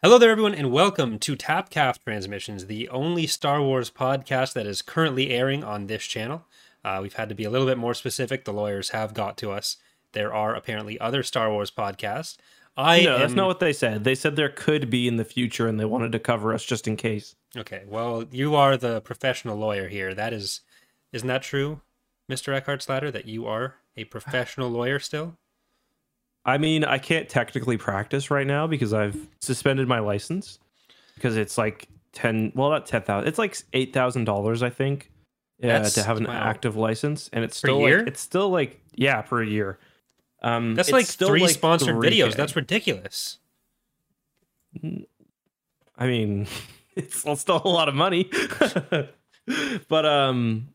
Hello there, everyone, and welcome to Tapcaf Transmissions, the only Star Wars podcast that is currently airing on this channel. Uh, we've had to be a little bit more specific. The lawyers have got to us. There are apparently other Star Wars podcasts. I no, am... that's not what they said. They said there could be in the future, and they wanted to cover us just in case. Okay, well, you are the professional lawyer here. That is, isn't that true, Mister Eckhart Slatter? That you are a professional lawyer still? I mean, I can't technically practice right now because I've suspended my license because it's like ten. Well, not ten thousand. It's like eight thousand dollars, I think, uh, to have an wow. active license, and it's still like it's still like yeah per year. Um, That's like still, three like, sponsored 3K. videos. That's ridiculous. I mean, it's still a lot of money. but um,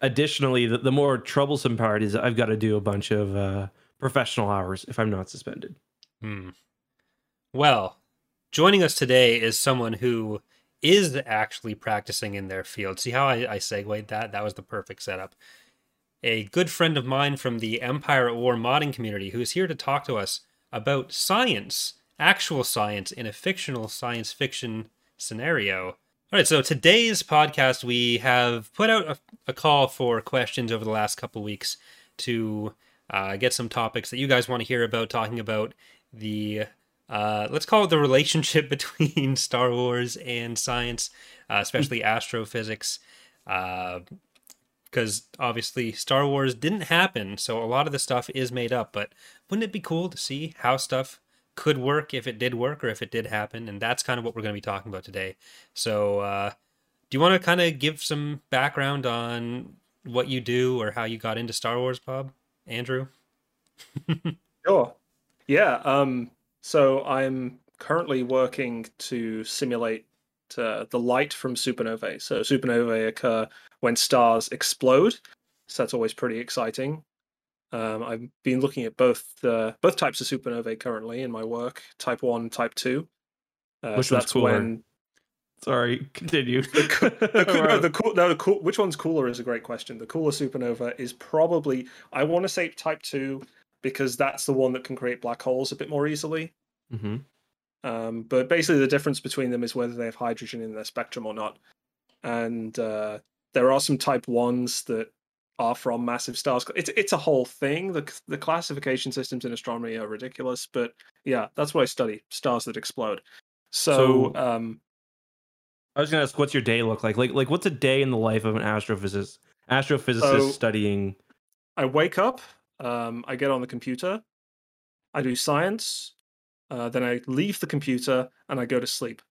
additionally, the, the more troublesome part is I've got to do a bunch of uh, professional hours if I'm not suspended. Hmm. Well, joining us today is someone who is actually practicing in their field. See how I, I segued that? That was the perfect setup. A good friend of mine from the Empire at War modding community who's here to talk to us about science, actual science in a fictional science fiction scenario. All right, so today's podcast, we have put out a, a call for questions over the last couple weeks to uh, get some topics that you guys want to hear about, talking about the uh, let's call it the relationship between Star Wars and science, uh, especially astrophysics, because obviously Star Wars didn't happen, so a lot of the stuff is made up. But wouldn't it be cool to see how stuff could work if it did work or if it did happen? And that's kind of what we're going to be talking about today. So, uh, do you want to kind of give some background on what you do or how you got into Star Wars, Bob? Andrew? Sure. Yeah. Um, so I'm currently working to simulate uh, the light from supernovae. So supernovae occur when stars explode. So that's always pretty exciting. Um, I've been looking at both uh, both types of supernovae currently in my work, Type One, Type Two. Uh, Which so one's that's cooler? when Sorry, continue. the, coo- the, coo- no, the cool, no, the cool, which one's cooler is a great question. The cooler supernova is probably I want to say Type Two because that's the one that can create black holes a bit more easily. hmm Um, but basically, the difference between them is whether they have hydrogen in their spectrum or not. And uh, there are some Type Ones that are from massive stars. It's it's a whole thing. The the classification systems in astronomy are ridiculous, but yeah, that's what I study: stars that explode. So, So- um, I was gonna ask, what's your day look like? Like, like what's a day in the life of an astrophysicist? Astrophysicist So- studying. I wake up, um, I get on the computer, I do science, uh, then I leave the computer and I go to sleep.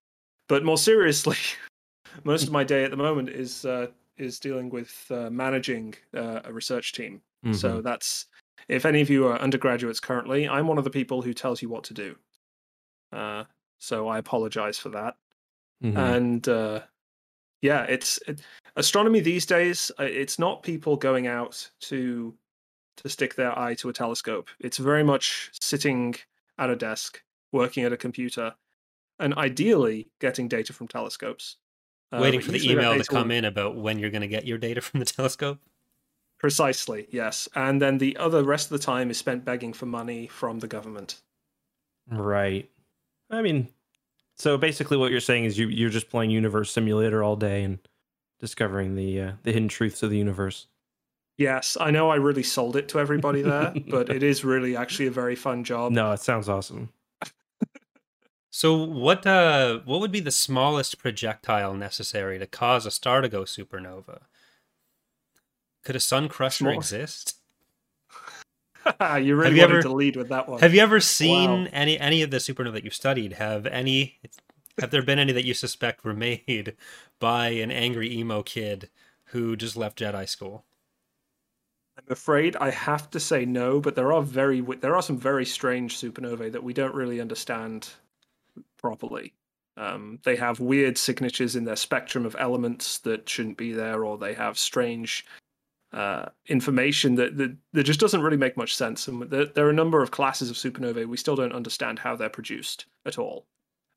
But more seriously, most of my day at the moment is uh, is dealing with uh, managing uh, a research team. So Mhm. that's if any of you are undergraduates currently, I'm one of the people who tells you what to do. Uh, so I apologize for that Mhm. and uh, yeah, it's it, astronomy these days. uh, It's not people going out to to stick their eye to a telescope. It's very much sitting at a desk, working at a computer, and ideally getting data from telescopes. Uh, Waiting but for the email to come in about when you're going to get your data from the telescope. Precisely, yes. And then the other rest of the time is spent begging for money from the government. Right. I mean, so basically, what you're saying is you you're just playing Universe Simulator all day and discovering the uh, the hidden truths of the universe. Yes, I know I really sold it to everybody there, but it is really actually a very fun job. No, it sounds awesome. So what uh what would be the smallest projectile necessary to cause a star to go supernova? Could a sun crusher Small- exist? you really you wanted ever- to lead with that one. Have you ever seen Wow. any any of the supernova that you've studied? Have any have there been any that you suspect were made by an angry emo kid who just left Jedi school? I'm afraid I have to say no, but there are very there are some very strange supernovae that we don't really understand properly. Um, they have weird signatures in their spectrum of elements that shouldn't be there, or they have strange uh, information that, that that just doesn't really make much sense. And there, there are a number of classes of supernovae we still don't understand how they're produced at all,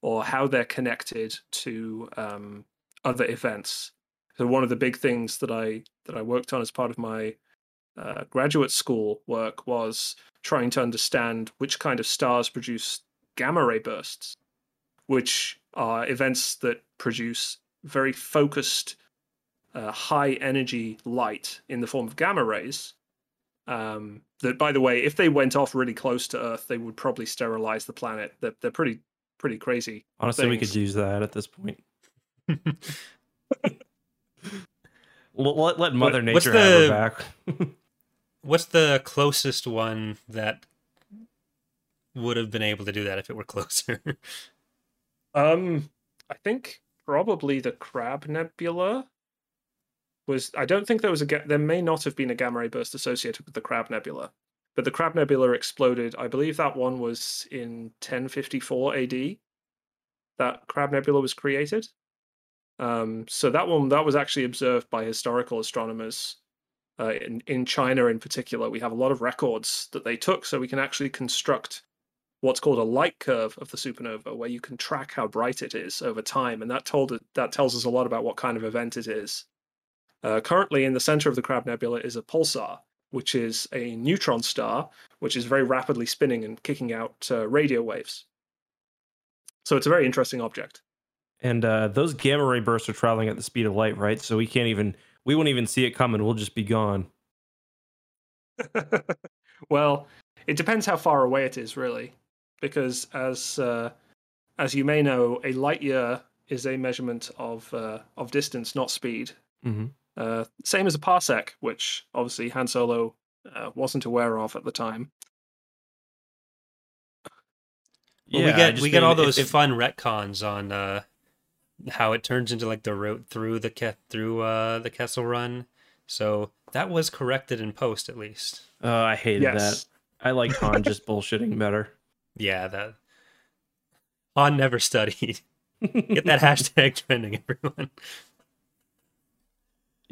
or how they're connected to um, other events. So one of the big things that I that I worked on as part of my uh, graduate school work was trying to understand which kind of stars produce gamma ray bursts, which are events that produce very focused, uh, high energy light in the form of gamma rays. Um, that, by the way, if they went off really close to Earth, they would probably sterilize the planet. They're, they're pretty pretty crazy. Honestly, we could use that at this point. let, let, let Mother what's Nature have her the- back. What's the closest one that would have been able to do that if it were closer? Um, I think probably the Crab Nebula was. I don't think there was a. There may not have been a gamma ray burst associated with the Crab Nebula, but the Crab Nebula exploded. I believe that one was in 1054 AD. That Crab Nebula was created. Um, so that one that was actually observed by historical astronomers uh, in in China in particular. We have a lot of records that they took, so we can actually construct what's called a light curve of the supernova, where you can track how bright it is over time, and that told that tells us a lot about what kind of event it is. Uh, currently, in the center of the Crab Nebula is a pulsar, which is a neutron star, which is very rapidly spinning and kicking out uh, radio waves. So it's a very interesting object. and uh, those gamma ray bursts are traveling at the speed of light, right? So we can't even we won't even see it coming. We'll just be gone. well, it depends how far away it is, really, because as uh, as you may know, a light year is a measurement of uh, of distance, not speed. hmm Uh, same as a parsec, which obviously Han Solo uh, wasn't aware of at the time. Well, Yeah, we get just we get all mean, if- those if- fun retcons on uh, how it turns into like the route through the Ke- through uh, the Kessel Run. So that was corrected in post, at least. Oh, I hated Yes. that. I liked Han just bullshitting better. Yeah, that Han never studied. Get that hashtag trending, everyone.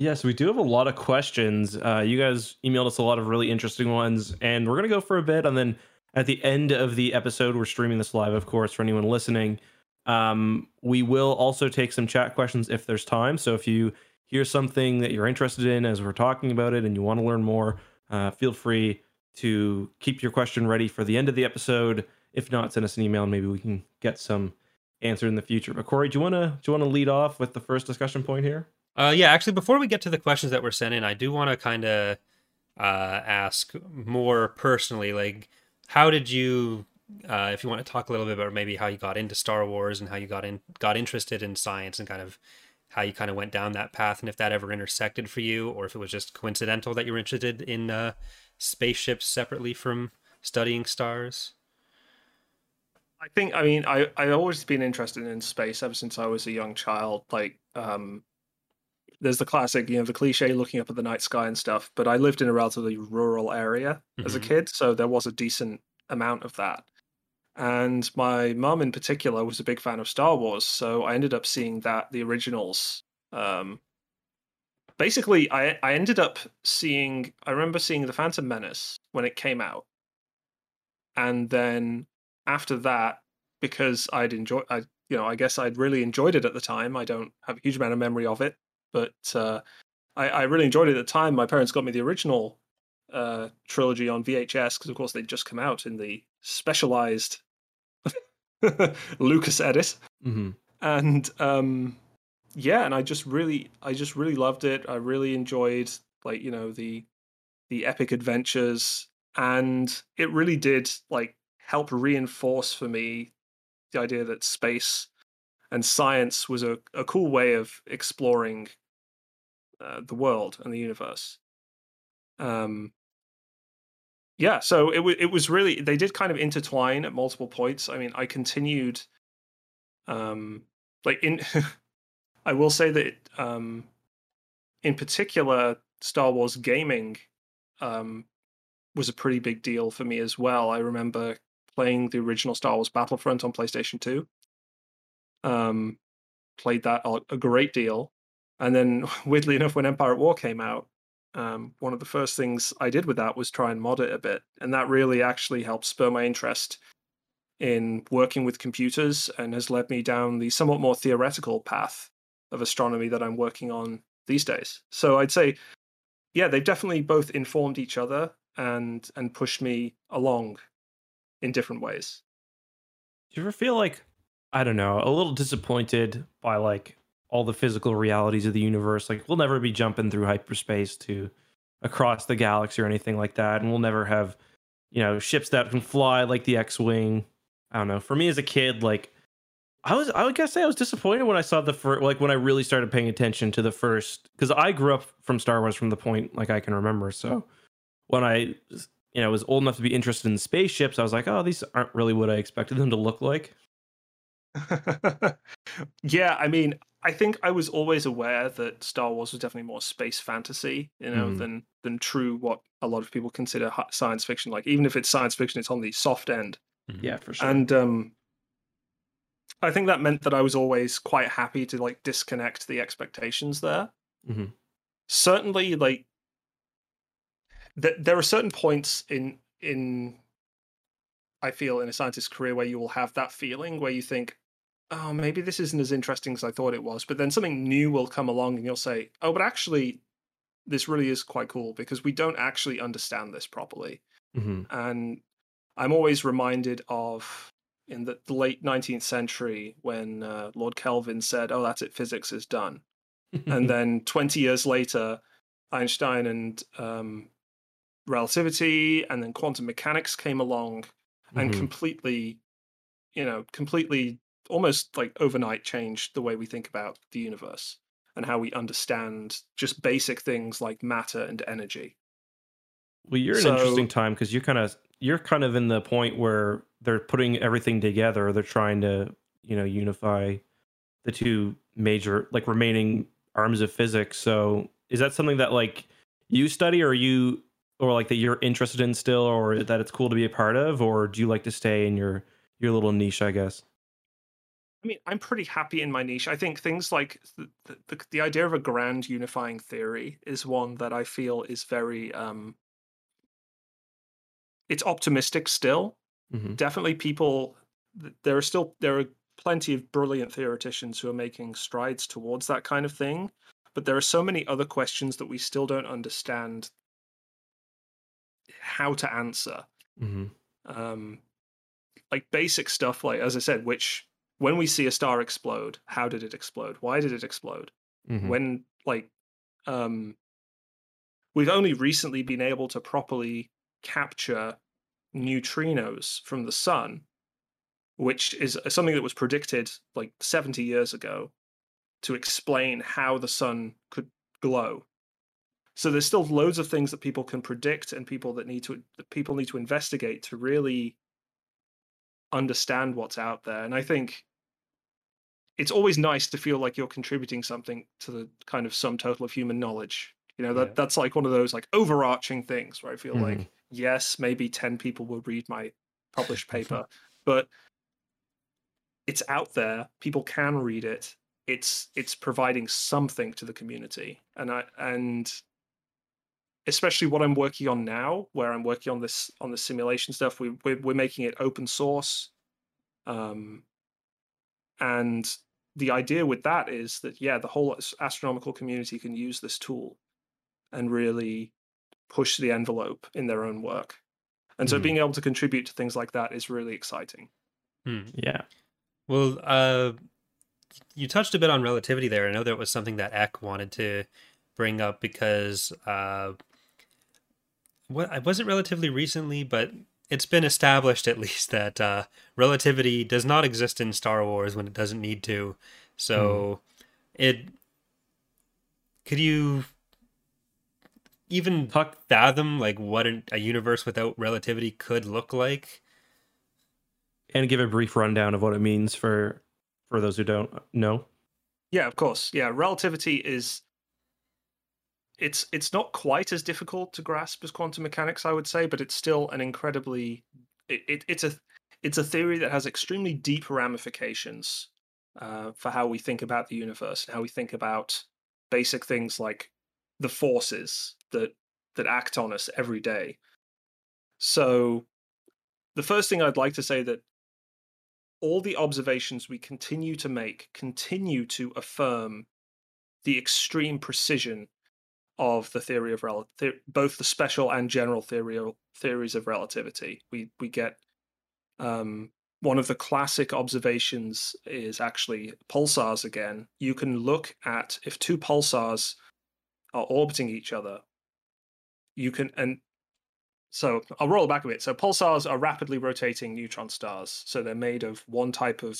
Yes, we do have a lot of questions. Uh, you guys emailed us a lot of really interesting ones, and we're gonna go for a bit, and then at the end of the episode, we're streaming this live, of course, for anyone listening. Um, we will also take some chat questions if there's time. So if you hear something that you're interested in as we're talking about it, and you want to learn more, uh, feel free to keep your question ready for the end of the episode. If not, send us an email, and maybe we can get some answered in the future. But Corey, do you wanna do you wanna lead off with the first discussion point here? Uh, yeah, actually, before we get to the questions that were sent in, I do want to kind of uh, ask more personally, like, how did you, uh, if you want to talk a little bit about maybe how you got into Star Wars and how you got in, got interested in science and kind of how you kind of went down that path, and if that ever intersected for you, or if it was just coincidental that you were interested in uh, spaceships separately from studying stars. I think I mean I I always been interested in space ever since I was a young child. Like um there's the classic, you know, the cliche looking up at the night sky and stuff, but I lived in a relatively rural area as a Mhm. kid, so there was a decent amount of that. And my mum in particular was a big fan of Star Wars, so I ended up seeing that the originals um basically I I ended up seeing I remember seeing The Phantom Menace when it came out. And then after that, because I'd enjoy, I you know, I guess I'd really enjoyed it at the time. I don't have a huge amount of memory of it, but uh, I, I really enjoyed it at the time. My parents got me the original uh, trilogy on VHS because, of course, they'd just come out in the specialized Lucas edit, Mm-hmm. and um, yeah, and I just really, I just really loved it. I really enjoyed, like you know, the the epic adventures, and it really did like help reinforce for me the idea that space and science was a, a cool way of exploring uh, the world and the universe. Um, yeah, so it was it was really they did kind of intertwine at multiple points. I mean, I continued, um, like in, I will say that um, in particular, Star Wars gaming um, was a pretty big deal for me as well. I remember playing the original Star Wars Battlefront on PlayStation 2. Um, played that a great deal. And then, weirdly enough, when Empire at War came out, um, one of the first things I did with that was try and mod it a bit. And that really actually helped spur my interest in working with computers and has led me down the somewhat more theoretical path of astronomy that I'm working on these days. So I'd say, yeah, they've definitely both informed each other and and pushed me along in different ways. Do you ever feel like I don't know, a little disappointed by like all the physical realities of the universe. Like we'll never be jumping through hyperspace to across the galaxy or anything like that, and we'll never have you know ships that can fly like the X-wing. I don't know. For me as a kid, like I was, I would guess say I was disappointed when I saw the first, like when I really started paying attention to the first, because I grew up from Star Wars from the point like I can remember. So when I, you know, was old enough to be interested in spaceships, I was like, oh, these aren't really what I expected them to look like. yeah, I mean, I think I was always aware that Star Wars was definitely more space fantasy, you know, mm. than than true what a lot of people consider science fiction. Like, even if it's science fiction, it's on the soft end. Mm-hmm. Yeah, for sure. And um, I think that meant that I was always quite happy to like disconnect the expectations there. Mm-hmm. Certainly, like th- there are certain points in in I feel in a scientist's career where you will have that feeling where you think, oh, maybe this isn't as interesting as I thought it was. But then something new will come along and you'll say, oh, but actually, this really is quite cool because we don't actually understand this properly. Mm-hmm. And I'm always reminded of in the, late 19th century when uh, Lord Kelvin said, oh, that's it, physics is done. and then 20 years later, Einstein and um, relativity and then quantum mechanics came along and mm-hmm. completely, you know, completely almost like overnight changed the way we think about the universe and how we understand just basic things like matter and energy. Well, you're so, an interesting time because you're kind of you're kind of in the point where they're putting everything together. They're trying to you know unify the two major like remaining arms of physics. So is that something that like you study or you or like that you're interested in still or that it's cool to be a part of or do you like to stay in your your little niche i guess I mean, I'm pretty happy in my niche. I think things like the, the, the idea of a grand unifying theory is one that I feel is very um it's optimistic still. Mm-hmm. Definitely people there are still there are plenty of brilliant theoreticians who are making strides towards that kind of thing, but there are so many other questions that we still don't understand how to answer. Mm-hmm. Um like basic stuff like as I said, which when we see a star explode, how did it explode? Why did it explode? Mm-hmm. When like um we've only recently been able to properly capture neutrinos from the sun, which is something that was predicted like 70 years ago to explain how the sun could glow. So there's still loads of things that people can predict and people that need to that people need to investigate to really understand what's out there. And I think it's always nice to feel like you're contributing something to the kind of sum total of human knowledge. You know, that yeah. that's like one of those like overarching things where I feel mm-hmm. like, yes, maybe 10 people will read my published paper, but it's out there. People can read it. It's it's providing something to the community. And I and especially what I'm working on now, where I'm working on this on the simulation stuff, we we're, we're making it open source. Um, and the idea with that is that yeah, the whole astronomical community can use this tool and really push the envelope in their own work. And so mm. being able to contribute to things like that is really exciting. Mm. Yeah. Well, uh, you touched a bit on relativity there. I know that was something that Eck wanted to bring up because uh, what I wasn't relatively recently, but it's been established at least that uh, relativity does not exist in Star Wars when it doesn't need to. So mm. it could you even Talk. fathom like what an, a universe without relativity could look like? And give a brief rundown of what it means for for those who don't know. Yeah, of course. Yeah, relativity is it's it's not quite as difficult to grasp as quantum mechanics, I would say, but it's still an incredibly it, it it's a it's a theory that has extremely deep ramifications uh, for how we think about the universe and how we think about basic things like the forces that that act on us every day. So, the first thing I'd like to say that all the observations we continue to make continue to affirm the extreme precision of the theory of rel- both the special and general theory theories of relativity. We we get um, one of the classic observations is actually pulsars again. You can look at if two pulsars are orbiting each other, you can and so I'll roll back a bit. So pulsars are rapidly rotating neutron stars. So they're made of one type of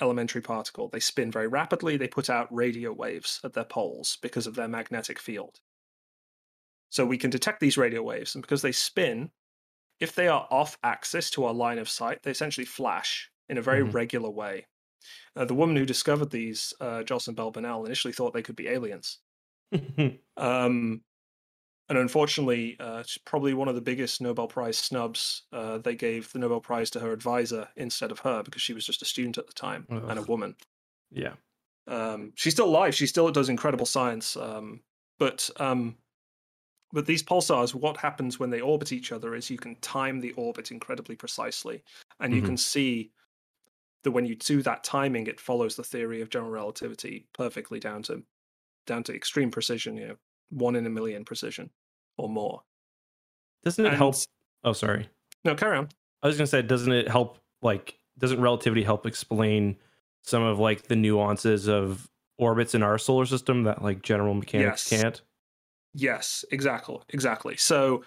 elementary particle. They spin very rapidly. They put out radio waves at their poles because of their magnetic field. So we can detect these radio waves, and because they spin, if they are off axis to our line of sight, they essentially flash in a very Mhm. regular way. Uh, the woman who discovered these, uh, Jocelyn Bell Burnell, initially thought they could be aliens. Um, and unfortunately, uh, she's probably one of the biggest Nobel Prize snubs. Uh, they gave the Nobel Prize to her advisor instead of her because she was just a student at the time and a woman. yeah. Um, she's still alive. She still does incredible science. Um, but um, but these pulsars, what happens when they orbit each other is you can time the orbit incredibly precisely, and you Mhm. can see that when you do that timing, it follows the theory of general relativity perfectly down to down to extreme precision. You know, one in a million precision or more. Doesn't it And- help? Oh, sorry. No, carry on. I was gonna say, doesn't it help? Like, doesn't relativity help explain some of like the nuances of orbits in our solar system that like general mechanics Yes. can't? Yes, exactly, exactly. So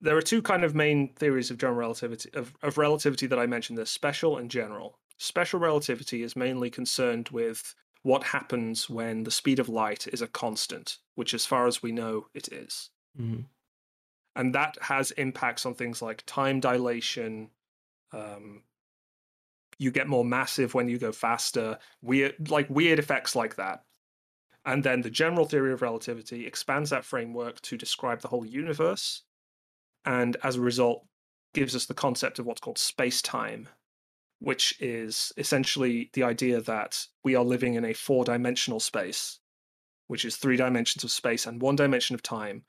there are two kind of main theories of general relativity of, of relativity that I mentioned. There's special and general. Special relativity is mainly concerned with what happens when the speed of light is a constant, which as far as we know it is. Mhm. And that has impacts on things like time dilation. Um, you get more massive when you go faster, weird like weird effects like that. And then the general theory of relativity expands that framework to describe the whole universe, and as a result, gives us the concept of what's called space time, which is essentially the idea that we are living in a four dimensional space, which is three dimensions of space and one dimension of time.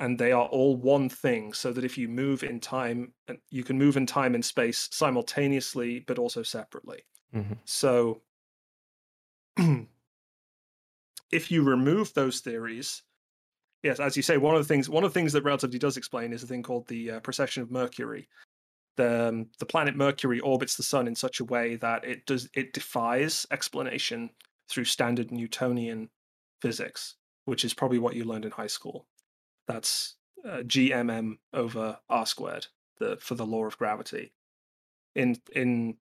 And they are all one thing, so that if you move in time, and you can move in time and space simultaneously, but also separately. Mhm. So, if you remove those theories, yes, as you say, one of the things one of the things that relativity does explain is a thing called the uh, precession of Mercury. The um, the planet Mercury orbits the sun in such a way that it does it defies explanation through standard Newtonian physics, which is probably what you learned in high school. That's uh, GMM over r squared the, for the law of gravity. In in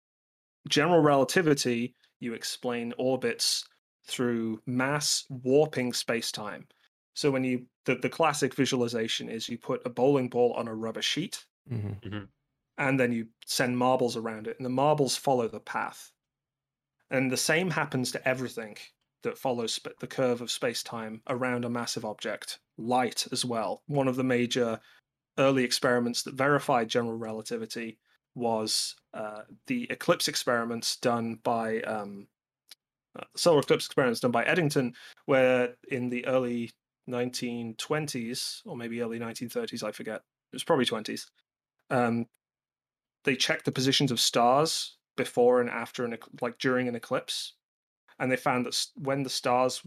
general relativity, you explain orbits through mass warping space-time. So when you the, the classic visualization is you put a bowling ball on a rubber sheet Mhm. And then you send marbles around it and the marbles follow the path. And the same happens to everything that follows the curve of space-time around a massive object, light as well. One of the major early experiments that verified general relativity was uh, the eclipse experiments done by um, uh, solar eclipse experiments done by Eddington, where in the early 1920s or maybe early 1930s, I forget, it was probably 20s. Um, they checked the positions of stars before and after an like during an eclipse, and they found that when the stars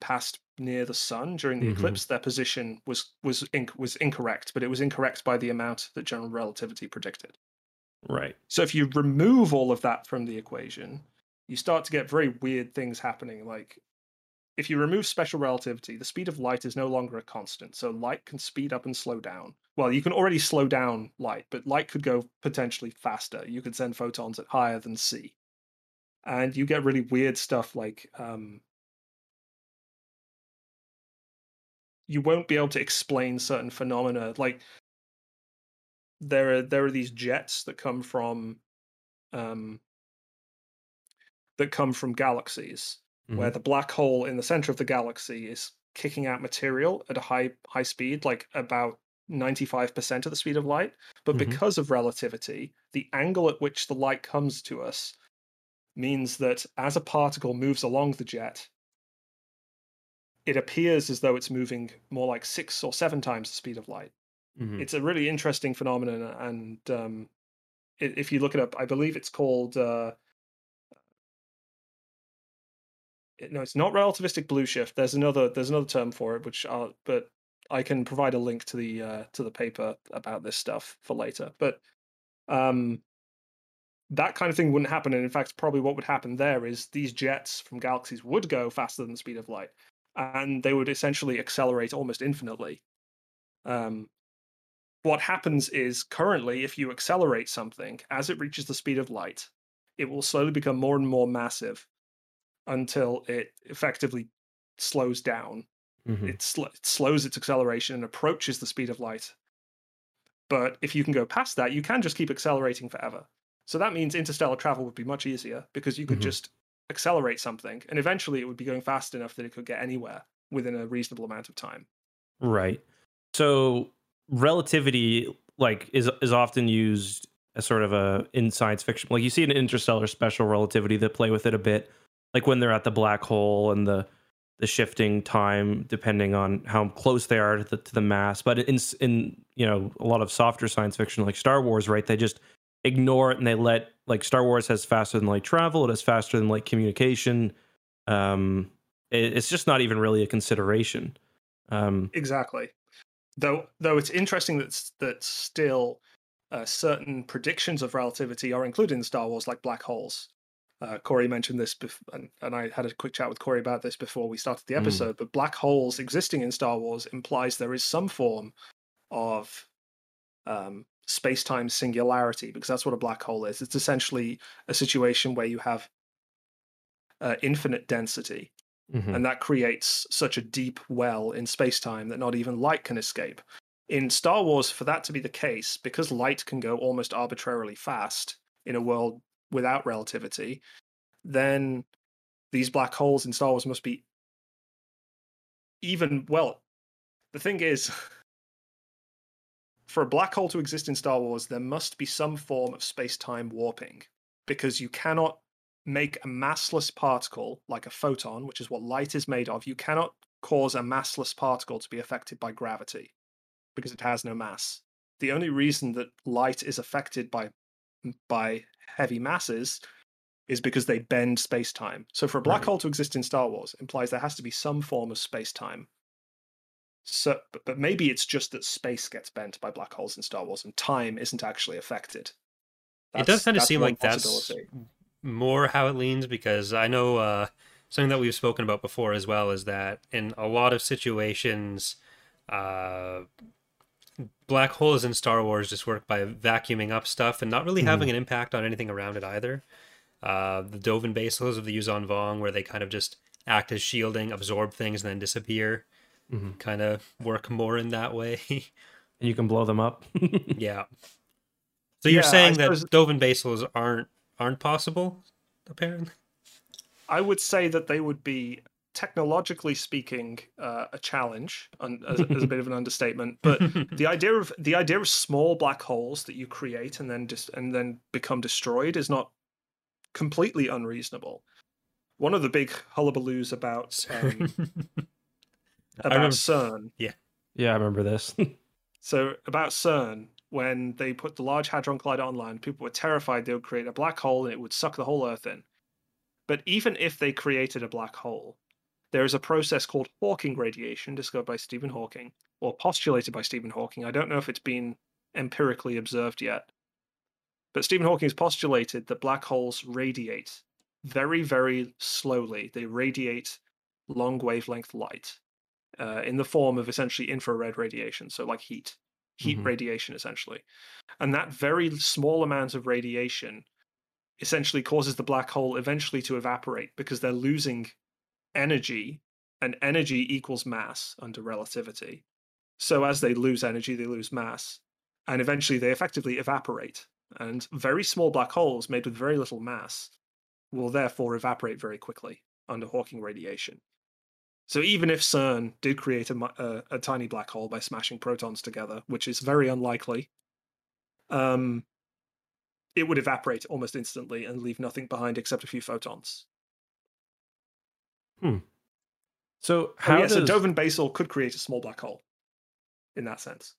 passed near the sun during the Mhm. eclipse, their position was was inc- was incorrect, but it was incorrect by the amount that general relativity predicted. Right. So if you remove all of that from the equation, you start to get very weird things happening. Like if you remove special relativity, the speed of light is no longer a constant. So light can speed up and slow down. Well, you can already slow down light, but light could go potentially faster. You could send photons at higher than c. And you get really weird stuff like um, you won't be able to explain certain phenomena. Like there are there are these jets that come from um, that come from galaxies where Mhm. the black hole in the center of the galaxy is kicking out material at a high high speed like about 95% of the speed of light but Mhm. because of relativity the angle at which the light comes to us means that as a particle moves along the jet it appears as though it's moving more like 6 or 7 times the speed of light Mhm. it's a really interesting phenomenon and um, if you look it up i believe it's called uh, no it's not relativistic blue shift there's another there's another term for it which I'll, but i can provide a link to the uh, to the paper about this stuff for later but um that kind of thing wouldn't happen. And in fact, probably what would happen there is these jets from galaxies would go faster than the speed of light, and they would essentially accelerate almost infinitely. Um, what happens is currently, if you accelerate something as it reaches the speed of light, it will slowly become more and more massive until it effectively slows down. Mhm. It, sl- it slows its acceleration and approaches the speed of light. But if you can go past that, you can just keep accelerating forever. So that means interstellar travel would be much easier because you could Mhm. just accelerate something and eventually it would be going fast enough that it could get anywhere within a reasonable amount of time. Right. So relativity like is is often used as sort of a in science fiction. Like you see an interstellar special relativity that play with it a bit, like when they're at the black hole and the the shifting time depending on how close they are to the, to the mass. But in in you know a lot of softer science fiction like Star Wars, right? They just ignore it and they let like Star Wars has faster than light travel. It has faster than light communication. Um, it, it's just not even really a consideration. Um, Exactly. Though though it's interesting that that still uh, certain predictions of relativity are included in Star Wars, like black holes. Uh, Corey mentioned this, bef- and, and I had a quick chat with Corey about this before we started the Mm. episode. But black holes existing in Star Wars implies there is some form of um, space-time singularity, because that's what a black hole is. It's essentially a situation where you have uh, infinite density, mhm. and that creates such a deep well in space-time that not even light can escape. In Star Wars, for that to be the case, because light can go almost arbitrarily fast in a world without relativity, then these black holes in Star Wars must be even well. The thing is, for a black hole to exist in Star Wars, there must be some form of space-time warping because you cannot make a massless particle like a photon, which is what light is made of. You cannot cause a massless particle to be affected by gravity because it has no mass. The only reason that light is affected by by heavy masses is because they bend space-time. So for a black Right. hole to exist in Star Wars implies there has to be some form of space-time. So, but, maybe it's just that space gets bent by black holes in Star Wars, and time isn't actually affected. it does kind of seem like that's more how it leans because I know uh, something that we've spoken about before as well is that in a lot of situations, uh, black holes in Star Wars just work by vacuuming up stuff and not really having an impact on anything around it either. Uh, the Dovin basals of the Yuuzhan Vong, where they kind of just act as shielding, absorb things, and then disappear, Mhm. kind of work more in that way. and you can blow them up. yeah. So you're Yeah, I saying that suppose- Dovin basals aren't aren't possible, apparently? I would say that they would be technologically speaking uh, a challenge, un- as, as a bit of an understatement. But the idea of the idea of small black holes that you create and then just and then become destroyed is not completely unreasonable. One of the big hullabaloos about um, about remember- CERN yeah, I remember this. So about CERN, when they put the Large Hadron Collider online, people were terrified they would create a black hole and it would suck the whole Earth in. But even if they created a black hole, there is a process called Hawking radiation, discovered by Stephen Hawking, or postulated by Stephen Hawking. I don't know if it's been empirically observed yet. But Stephen Hawking has postulated that black holes radiate very, very slowly. They radiate long wavelength light uh, in the form of essentially infrared radiation, so like heat, heat Mhm. radiation essentially. And that very small amount of radiation essentially causes the black hole eventually to evaporate because they're losing energy, and energy equals mass under relativity. So as they lose energy, they lose mass, and eventually they effectively evaporate. And very small black holes made with very little mass will therefore evaporate very quickly under Hawking radiation. So even if CERN did create a, a, a tiny black hole by smashing protons together, which is very unlikely, um, it would evaporate almost instantly and leave nothing behind except a few photons. Hmm. so How oh, yeah, so does Dovin Basal could create a small black hole in that sense.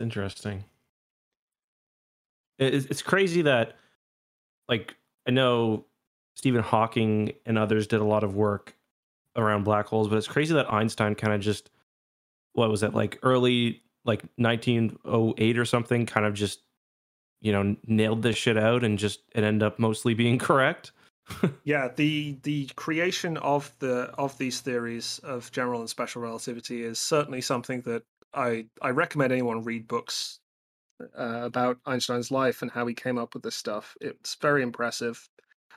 interesting? It's, it's crazy that, like, I know Stephen Hawking and others did a lot of work around black holes, but it's crazy that Einstein kind of just, what was it, like early, like 1908 or something, kind of just you know nailed this shit out and just it ended up mostly being correct. Yeah, the the creation of the of these theories of general and special relativity is certainly something that I I recommend anyone read books uh, about Einstein's life and how he came up with this stuff. It's very impressive.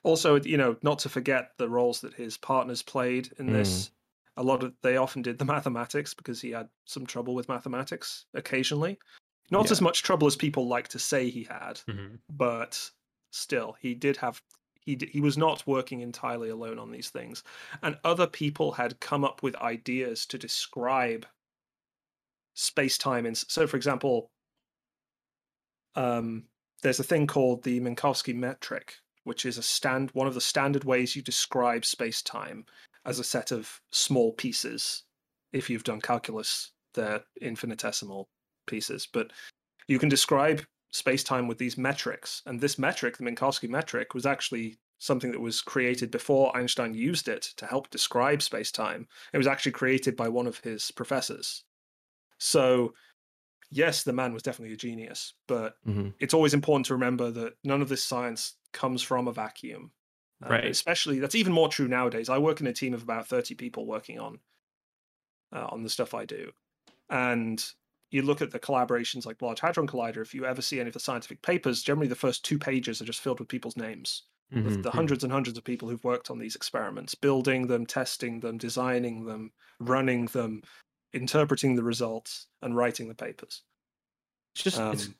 Also, you know, not to forget the roles that his partners played in this. A lot of they often did the mathematics because he had some trouble with mathematics occasionally. Not Yeah. as much trouble as people like to say he had, Mhm. but still, he did have he d- he was not working entirely alone on these things, and other people had come up with ideas to describe space time. In so, for example, um, there's a thing called the Minkowski metric, which is a stand one of the standard ways you describe space time as a set of small pieces. If you've done calculus, they're infinitesimal pieces, but you can describe space time with these metrics. And this metric, the Minkowski metric, was actually something that was created before Einstein used it to help describe space time. It was actually created by one of his professors. So, yes, the man was definitely a genius, but hmm it's always important to remember that none of this science comes from a vacuum. Right. Especially that's even more true nowadays. I work in a team of about 30 people working on uh, on the stuff I do. And you look at the collaborations like Large Hadron Collider, if you ever see any of the scientific papers, generally the first two pages are just filled with people's names. hmm With the hundreds and hundreds of people who've worked on these experiments, building them, testing them, designing them, running them, interpreting the results, and writing the papers. It's just it's Um,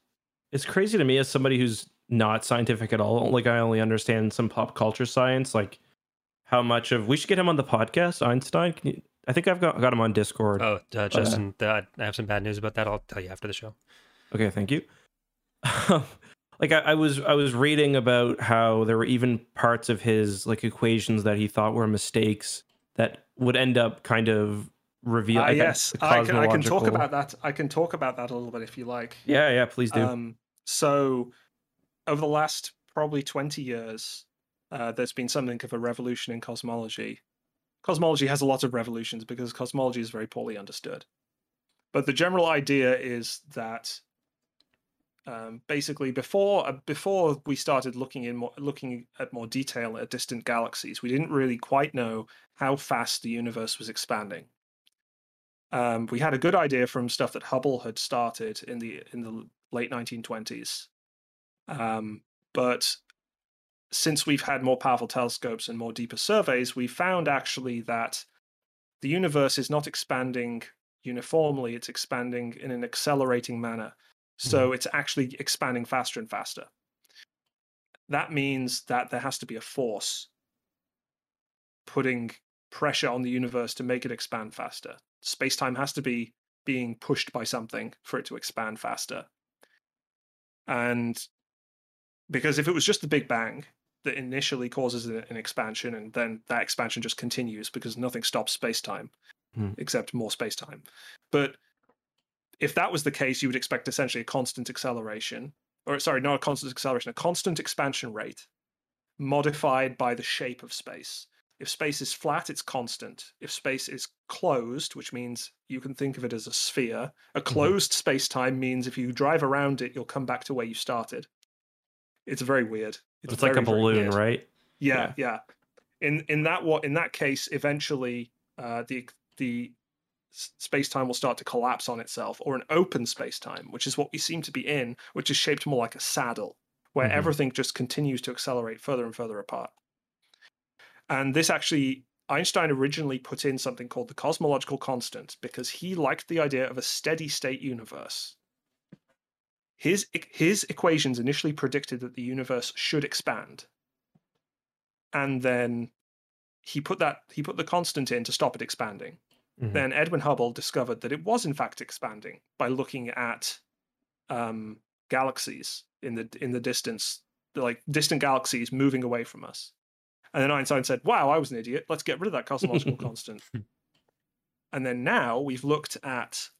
it's crazy to me as somebody who's not scientific at all. Like I only understand some pop culture science, like how much of we should get him on the podcast, Einstein. Can you, I think I've got got him on Discord. Oh, uh, Justin, uh, I have some bad news about that. I'll tell you after the show. Okay, thank you. like I, I was I was reading about how there were even parts of his like equations that he thought were mistakes that would end up kind of reveal. Ah, like, yes, I can, I can talk about that. I can talk about that a little bit if you like. Yeah, yeah, please do. Um, so, over the last probably 20 years, uh, there's been something of a revolution in cosmology. Cosmology has a lot of revolutions because cosmology is very poorly understood. But the general idea is that um, basically before uh, before we started looking in more, looking at more detail at distant galaxies, we didn't really quite know how fast the universe was expanding. Um, we had a good idea from stuff that Hubble had started in the in the late 1920s, um, but since we've had more powerful telescopes and more deeper surveys, we found actually that the universe is not expanding uniformly; it's expanding in an accelerating manner. So mm-hmm. it's actually expanding faster and faster. That means that there has to be a force putting pressure on the universe to make it expand faster. Space time has to be being pushed by something for it to expand faster. And because if it was just the Big Bang that initially causes an expansion and then that expansion just continues because nothing stops space time Hmm. except more space time. But if that was the case, you would expect essentially a constant acceleration, or sorry, not a constant acceleration, a constant expansion rate modified by the shape of space. If space is flat, it's constant. If space is closed, which means you can think of it as a sphere, a closed space time means if you drive around it, you'll come back to where you started. It's very weird. it's like a very, very balloon, right? Yeah, yeah. In in that what in that case, eventually, uh, the the space time will start to collapse on itself, or an open space time, which is what we seem to be in, which is shaped more like a saddle, where Mhm. everything just continues to accelerate further and further apart. And this actually, Einstein originally put in something called the cosmological constant because he liked the idea of a steady state universe. His his equations initially predicted that the universe should expand, and then he put that he put the constant in to stop it expanding. Mhm. Then Edwin Hubble discovered that it was in fact expanding by looking at um, galaxies in the in the distance, like distant galaxies moving away from us. And then Einstein said, "Wow, I was an idiot. Let's get rid of that cosmological constant." And then now we've looked at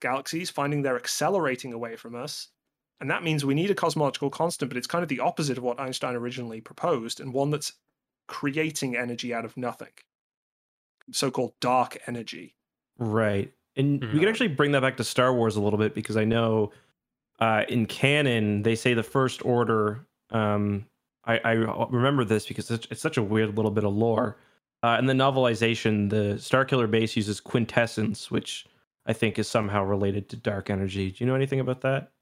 galaxies, finding they're accelerating away from us. And that means we need a cosmological constant, but it's kind of the opposite of what Einstein originally proposed, and one that's creating energy out of nothing. So called dark energy. Right. And we Mhm. can actually bring that back to Star Wars a little bit because I know uh, in canon, they say the First Order. Um, I, I remember this because it's, it's, such a weird little bit of lore. Uh, in the novelization, the Starkiller base uses quintessence, which I think is somehow related to dark energy. Do you know anything about that?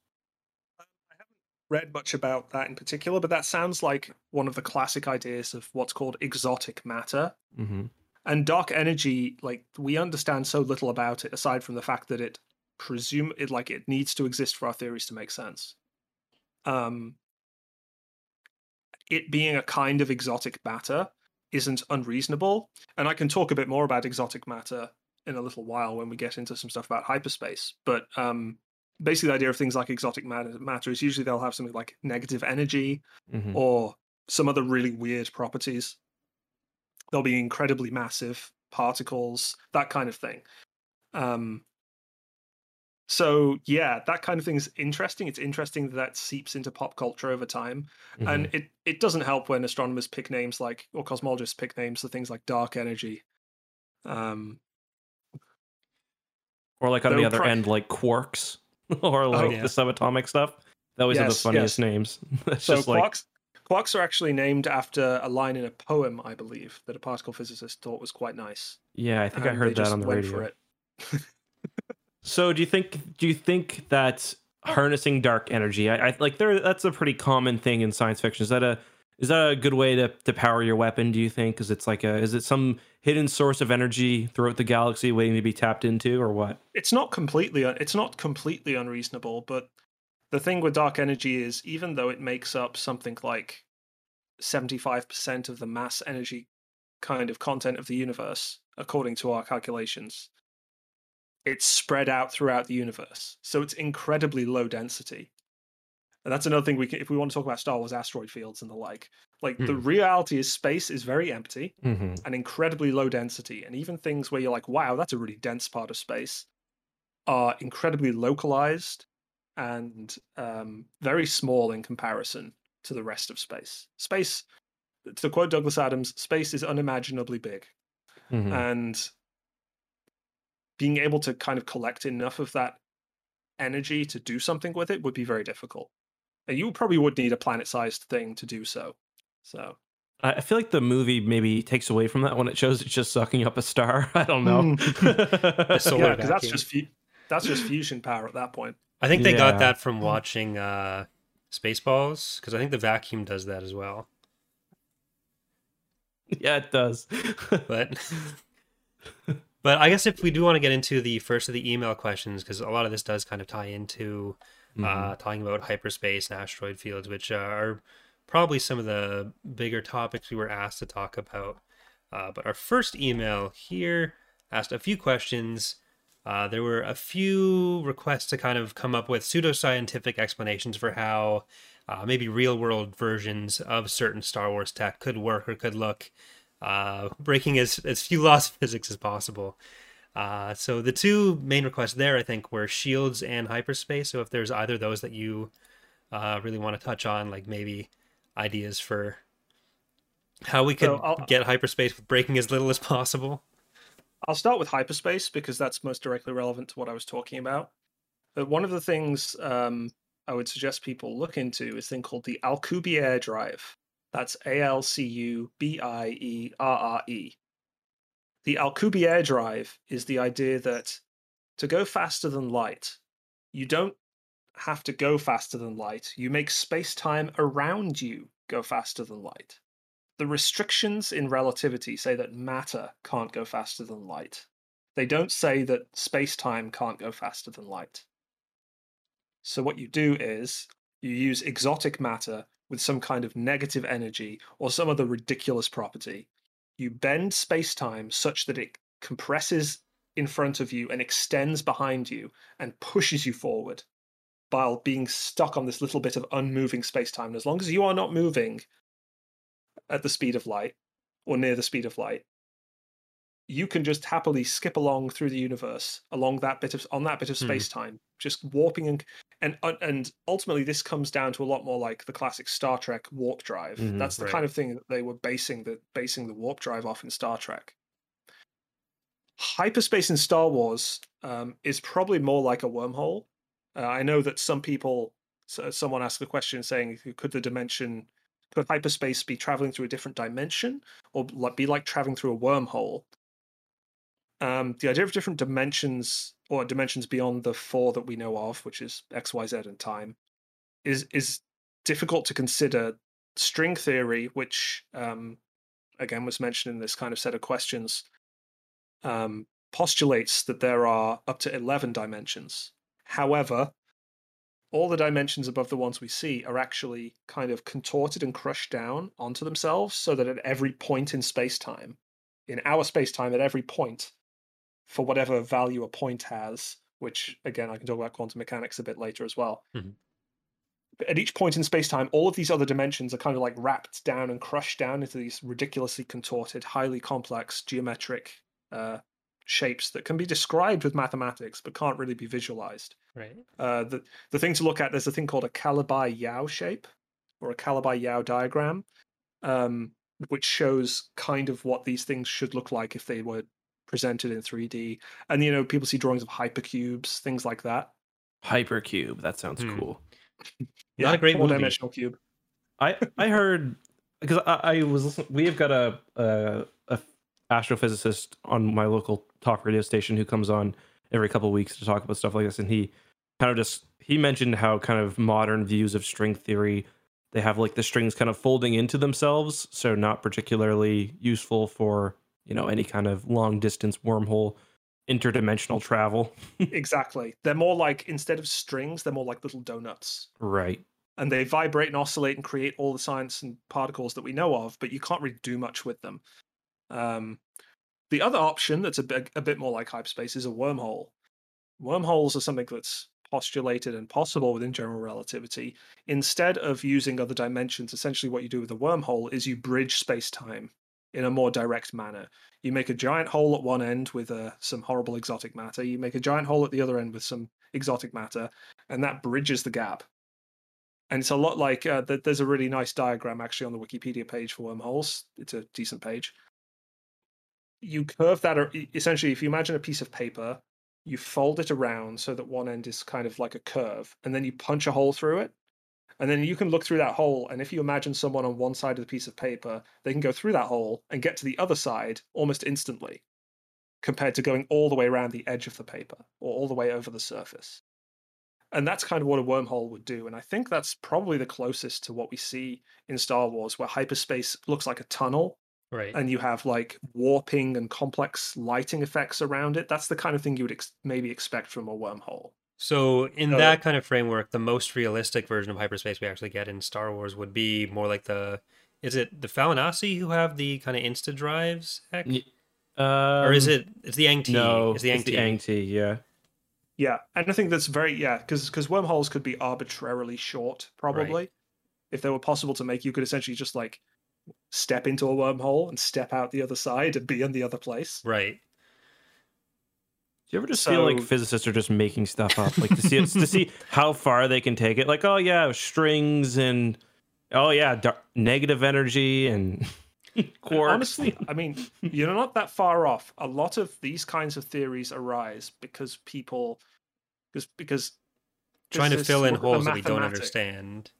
I haven't read much about that in particular, but that sounds like one of the classic ideas of what's called exotic matter. Mm-hmm. And dark energy, like we understand so little about it, aside from the fact that it presume it like it needs to exist for our theories to make sense. Um, it being a kind of exotic matter isn't unreasonable, and I can talk a bit more about exotic matter in a little while when we get into some stuff about hyperspace. But um, basically, the idea of things like exotic matter, matter is usually they'll have something like negative energy mm-hmm. or some other really weird properties. They'll be incredibly massive particles, that kind of thing. Um, so yeah that kind of thing is interesting it's interesting that that seeps into pop culture over time mm-hmm. and it it doesn't help when astronomers pick names like or cosmologists pick names for things like dark energy um or like on the other pri- end like quarks or oh, like oh, yeah. the subatomic stuff that always yes, are the funniest yes. names so quarks like... quarks are actually named after a line in a poem i believe that a particle physicist thought was quite nice yeah i think i um, heard that on the radio So do you think do you think that harnessing dark energy, I, I like there that's a pretty common thing in science fiction. Is that a is that a good way to, to power your weapon? Do you think? Because it's like a is it some hidden source of energy throughout the galaxy waiting to be tapped into, or what? It's not completely it's not completely unreasonable, but the thing with dark energy is even though it makes up something like seventy five percent of the mass energy kind of content of the universe, according to our calculations, it's spread out throughout the universe. So it's incredibly low density. And that's another thing we can, if we want to talk about Star Wars asteroid fields and the like. Like mm. the hmm. reality is space is very empty mm-hmm. and incredibly low density. And even things where you're like, wow, that's a really dense part of space are incredibly localized and um, very small in comparison to the rest of space. Space, to quote Douglas Adams, space is unimaginably big. Mm-hmm. And being able to kind of collect enough of that energy to do something with it would be very difficult. And you probably would need a planet-sized thing to do so. So I feel like the movie maybe takes away from that when it shows it's just sucking up a star. I don't know. Mm. yeah, because that's just fu- that's just fusion power at that point. I think they yeah. got that from watching uh, Spaceballs because I think the vacuum does that as well. Yeah, it does. but but I guess if we do want to get into the first of the email questions, because a lot of this does kind of tie into uh, mm-hmm. uh, talking about hyperspace and asteroid fields, which are probably some of the bigger topics we were asked to talk about. Uh, but our first email here asked a few questions. Uh, there were a few requests to kind of come up with pseudoscientific explanations for how uh, maybe real world versions of certain Star Wars tech could work or could look uh, breaking as, as few laws of physics as possible. Uh, so the two main requests there, I think, were shields and hyperspace. So if there's either those that you uh, really want to touch on, like maybe ideas for how we could so get hyperspace with breaking as little as possible. I'll start with hyperspace because that's most directly relevant to what I was talking about. But one of the things um, I would suggest people look into is a thing called the Alcubierre drive. That's A L C U B I E R R E. The Alcubierre drive is the idea that to go faster than light, you don't have to go faster than light. You make space time around you go faster than light. The restrictions in relativity say that matter can't go faster than light. They don't say that space time can't go faster than light. So, what you do is you use exotic matter with some kind of negative energy or some other ridiculous property. You bend space time such that it compresses in front of you and extends behind you and pushes you forward while being stuck on this little bit of unmoving space time. And as long as you are not moving at the speed of light or near the speed of light, you can just happily skip along through the universe along that bit of on that bit of hmm. space time, just warping and and uh, and ultimately this comes down to a lot more like the classic Star Trek warp drive. Mm-hmm, That's the right. kind of thing that they were basing the basing the warp drive off in Star Trek. Hyperspace in Star Wars um, is probably more like a wormhole, Uh, I know that some people, so someone asked a question saying, could the dimension, could hyperspace be traveling through a different dimension, or like, be like traveling through a wormhole? Um, the idea of different dimensions or dimensions beyond the four that we know of, which is X, Y, Z, and time, is is difficult to consider. String theory, which um, again was mentioned in this kind of set of questions, um, postulates that there are up to 11 dimensions. However, all the dimensions above the ones we see are actually kind of contorted and crushed down onto themselves so that at every point in space time, in our space time, at every point, for whatever value a point has, which again, I can talk about quantum mechanics a bit later as well. Mhm. At each point in space time, all of these other dimensions are kind of like wrapped down and crushed down into these ridiculously contorted, highly complex geometric uh, shapes that can be described with mathematics but can't really be visualized. Right. Uh, the the thing to look at there's a thing called a Calabi Yau shape or a Calabi Yau diagram, um, which shows kind of what these things should look like if they were presented in 3D. And you know, people see drawings of hypercubes, things like that. Hypercube. That sounds Hmm. cool. Not a great movie. four-dimensional cube. I I heard because I, I was listening, we have got a, a a astrophysicist on my local talk radio station who comes on every couple of weeks to talk about stuff like this, and he kind of just he mentioned how kind of modern views of string theory they have like the strings kind of folding into themselves, so not particularly useful for you know any kind of long distance wormhole interdimensional travel. exactly. They're more like instead of strings, they're more like little donuts. Right. And they vibrate and oscillate and create all the science and particles that we know of, but you can't really do much with them. Um, the other option that's a bit, a bit more like hyperspace is a wormhole. Wormholes are something that's postulated and possible within general relativity. Instead of using other dimensions, essentially what you do with a wormhole is you bridge space time in a more direct manner. You make a giant hole at one end with uh, some horrible exotic matter. You make a giant hole at the other end with some exotic matter, and that bridges the gap. And it's a lot like uh, th- there's a really nice diagram actually on the Wikipedia page for wormholes. It's a decent page. You curve that, essentially, if you imagine a piece of paper, you fold it around so that one end is kind of like a curve, and then you punch a hole through it. And then you can look through that hole, and if you imagine someone on one side of the piece of paper, they can go through that hole and get to the other side almost instantly, compared to going all the way around the edge of the paper or all the way over the surface. And that's kind of what a wormhole would do. And I think that's probably the closest to what we see in Star Wars, where hyperspace looks like a tunnel Right. and you have like warping and complex lighting effects around it. That's the kind of thing you would ex- maybe expect from a wormhole. So, in So- that kind of framework, the most realistic version of hyperspace we actually get in Star Wars would be more like the. Is it the Falinasi who have the kind of insta drives? Heck? Y- Um, or is it? It's the Ang T. No, it's the Ang T. Ang T, Yeah. Yeah, and I think that's very yeah, because because wormholes could be arbitrarily short, probably. If they were possible to make, you could essentially just like step into a wormhole and step out the other side and be in the other place. Right. Do you ever just feel like physicists are just making stuff up, like to see to see how far they can take it? Like, oh yeah, strings and oh yeah, dar- negative energy and quarks. Honestly, I mean, you're not that far off. A lot of these kinds of theories arise because people, because because Trying to fill in look at the holes that we don't understand.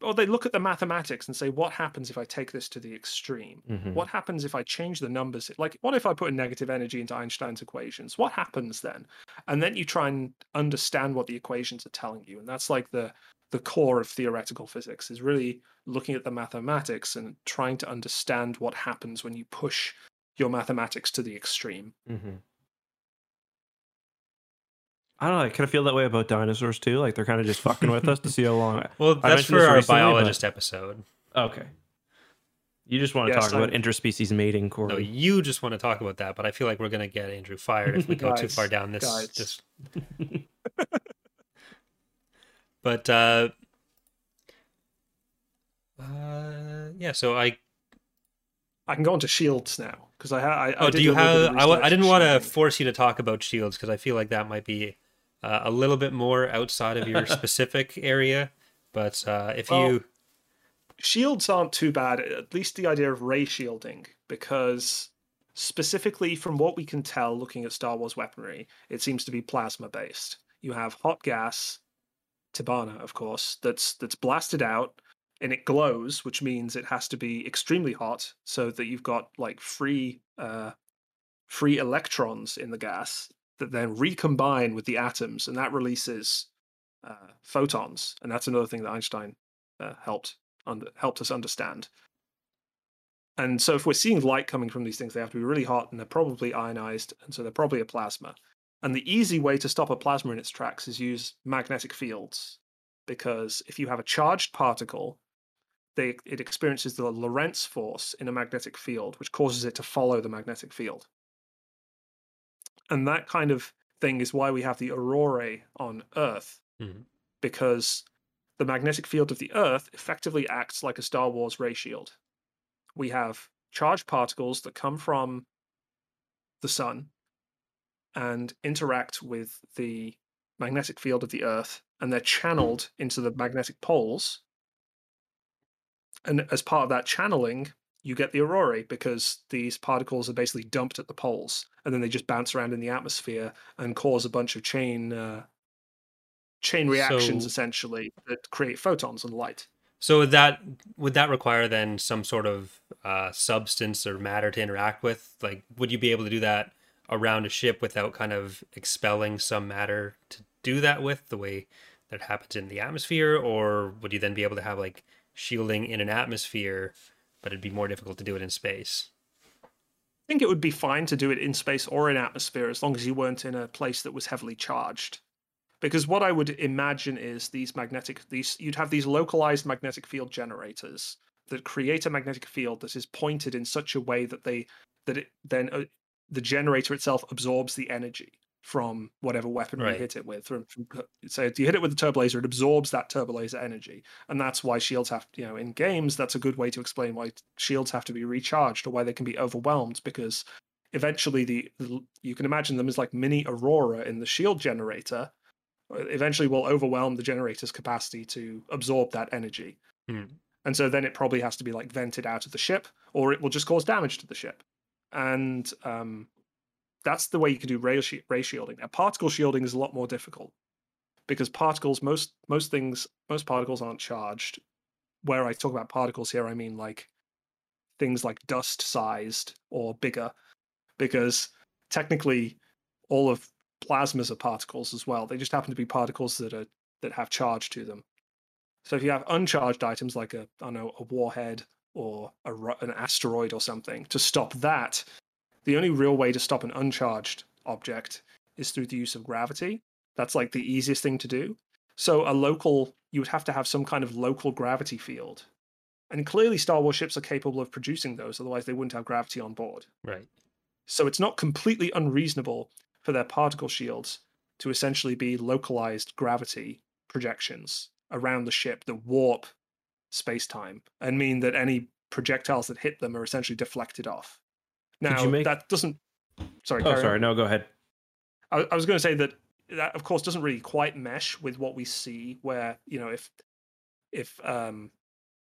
Or they look at the mathematics and say, what happens if I take this to the extreme? Mhm. What happens if I change the numbers? Like, what if I put a negative energy into Einstein's equations? What happens then? And then you try and understand what the equations are telling you, and that's like the the core of theoretical physics is really looking at the mathematics and trying to understand what happens when you push your mathematics to the extreme. Mhm. I don't know. I kind of feel that way about dinosaurs too. Like they're kind of just fucking with us to see how long. Well, that's for our recently, but- biologist episode. Okay. You just want to Yes, talk about I'm- interspecies mating, Corey. No, you just want to talk about that, but I feel like we're gonna get Andrew fired if we go too far down this. guys. this... but uh, uh, yeah. So I I can go on to shields now because I, ha- I I Oh, did do you a little bit have? of I, w- I didn't want to force you to talk about shields because I feel like that might be uh, a little bit more outside of your specific area. But uh, if Well, you, shields aren't too bad at least the idea of ray shielding because specifically from what we can tell looking at star wars weaponry it seems to be plasma based you have hot gas, Tibanna, of course, that's that's blasted out and it glows, which means it has to be extremely hot, so that you've got like free uh, free electrons in the gas that then recombine with the atoms, and that releases uh, photons, and that's another thing that Einstein uh, helped under, helped us understand. And so, if we're seeing light coming from these things, they have to be really hot, and they're probably ionized, and so they're probably a plasma. And the easy way to stop a plasma in its tracks is use magnetic fields, because if you have a charged particle, they, it experiences the Lorentz force in a magnetic field, which causes it to follow the magnetic field. And that kind of thing is why we have the aurorae on Earth, Mhm. because the magnetic field of the Earth effectively acts like a Star Wars ray shield. We have charged particles that come from the sun and interact with the magnetic field of the Earth, and they're channeled into the magnetic poles. And as part of that channeling, you get the aurorae because these particles are basically dumped at the poles, and then they just bounce around in the atmosphere and cause a bunch of chain uh, chain reactions, So- essentially, that create photons and light. So would that would that require then some sort of uh, substance or matter to interact with? Like, would you be able to do that around a ship without kind of expelling some matter to do that with, the way that happens in the atmosphere, or would you then be able to have like shielding in an atmosphere, but it'd be more difficult to do it in space? I think it would be fine to do it in space or in atmosphere as long as you weren't in a place that was heavily charged. Because what I would imagine is these magnetic these you'd have these localized magnetic field generators that create a magnetic field that is pointed in such a way that they that it then uh, the generator itself absorbs the energy from whatever weapon Right. you hit it with. From, from, so if you hit it with a turbo laser, it absorbs that turbo laser energy, and that's why shields have you know in games that's a good way to explain why shields have to be recharged or why they can be overwhelmed because eventually the, the you can imagine them as like mini aurora in the shield generator uh, eventually will overwhelm the generator's capacity to absorb that energy Hmm. and so then it probably has to be like vented out of the ship or it will just cause damage to the ship and um, that's the way you can do ray, ray shielding. Now particle shielding is a lot more difficult because particles most most things most particles aren't charged. Where i talk about particles here i mean like things like dust sized or bigger because technically all of plasmas are particles as well. They just happen to be particles that are that have charge to them. So if you have uncharged items like a i don't know a warhead or a, an asteroid or something to stop that the only real way to stop an uncharged object is through the use of gravity that's like the easiest thing to do so a local you would have to have some kind of local gravity field and clearly star wars ships are capable of producing those otherwise they wouldn't have gravity on board Right. so it's not completely unreasonable for their particle shields to essentially be localized gravity projections around the ship that warp space time and mean that any projectiles that hit them are essentially deflected off. Now, make- that doesn't. Sorry, Oh, carry on. sorry. No, go ahead. I, I was going to say that that, of course, doesn't really quite mesh with what we see. Where you know, if if um,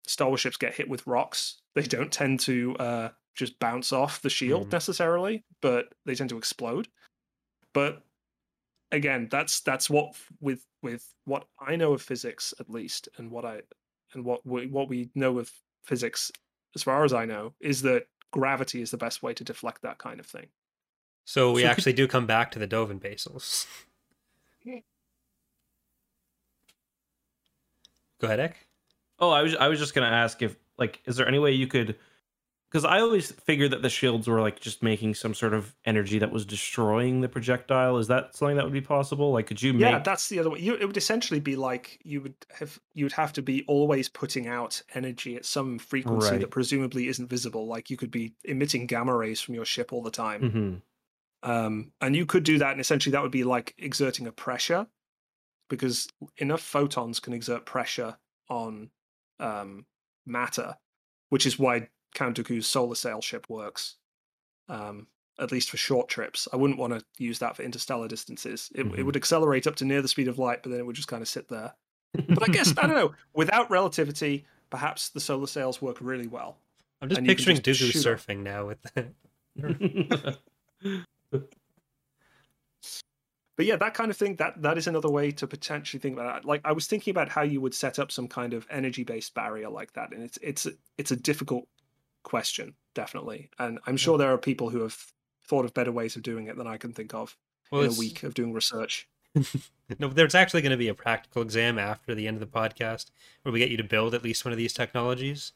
Star Wars ships get hit with rocks, they don't tend to uh, just bounce off the shield Mhm. necessarily, but they tend to explode. But again, that's that's what with with what I know of physics, at least, and what I and what we, what we know of physics, as far as I know, is that gravity is the best way to deflect that kind of thing. So we So could- actually do come back to the Dovin basals. Go ahead, Ek. Oh, I was I was just gonna ask if like, is there any way you could? Because I always figured that the shields were like just making some sort of energy that was destroying the projectile. Is that something that would be possible? Like, could you make? Yeah, that's the other way. You, it would essentially be like you would have you would have to be always putting out energy at some frequency Right. that presumably isn't visible. Like you could be emitting gamma rays from your ship all the time, Mhm. um, and you could do that, and essentially that would be like exerting a pressure, because enough photons can exert pressure on um, matter, which is why Count Dooku's solar sail ship works. Um, at least for short trips. I wouldn't want to use that for interstellar distances. It, it Mhm. would accelerate up to near the speed of light, but then it would just kind of sit there. But I guess, I don't know, without relativity, perhaps the solar sails work really well. I'm just And picturing just Dooku shoot off. surfing now with Mm-hmm. but yeah, that kind of thing that that is another way to potentially think about it. Like I was thinking about how you would set up some kind of energy based barrier like that, and it's it's it's a difficult question, definitely. And I'm sure there are people who have thought of better ways of doing it than I can think of Well, in a week of doing research. No, there's actually going to be a practical exam after the end of the podcast where we get you to build at least one of these technologies.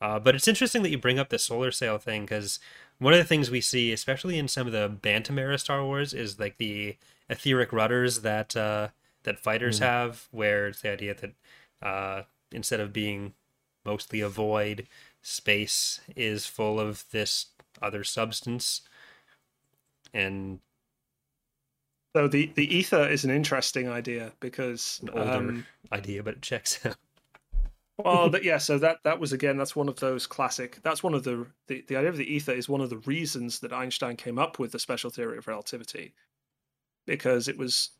Uh, but it's interesting that you bring up the solar sail thing because one of the things we see, especially in some of the Bantam era Star Wars, is like the etheric rudders that uh, that fighters Mm. have, where it's the idea that uh, instead of being mostly a void, space is full of this other substance, and So the the ether is an interesting idea because an older um, idea, but it checks out. well that, yeah so that that was again that's one of those classic that's one of the, the the idea of the ether is one of the reasons that einstein came up with the special theory of relativity because it was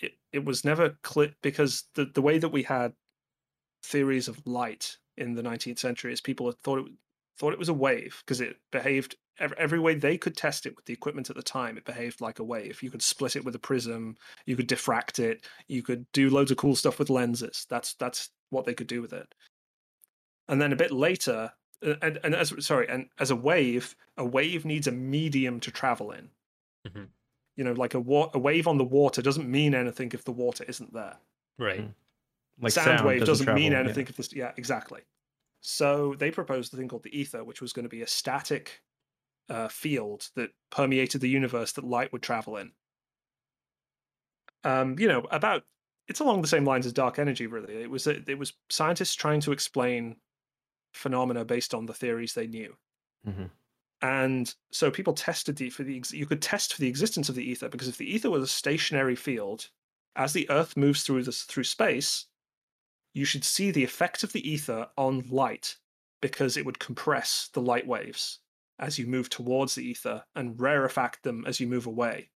it, it was never clear because the the way that we had theories of light in the 19th century is people thought it thought it was a wave because it behaved every, every way they could test it with the equipment at the time it behaved like a wave. You could split it with a prism you could diffract it you could do loads of cool stuff with lenses. That's that's what they could do with it. And then a bit later uh, and, and as sorry and as a wave a wave needs a medium to travel in. Mhm. you know like a, wa- a wave on the water doesn't mean anything if the water isn't there. Right. Like sound, wave doesn't, mean travel, yeah. anything if this yeah exactly. So they proposed the thing called the ether which was going to be a static uh, field that permeated the universe that light would travel in. Um you know about it's along the same lines as dark energy really. It was it was scientists trying to explain phenomena based on the theories they knew. Mhm. and so people tested the for the ex- you could test for the existence of the ether because if the ether was a stationary field as the earth moves through this through space you should see the effect of the ether on light because it would compress the light waves as you move towards the ether and rarefact them as you move away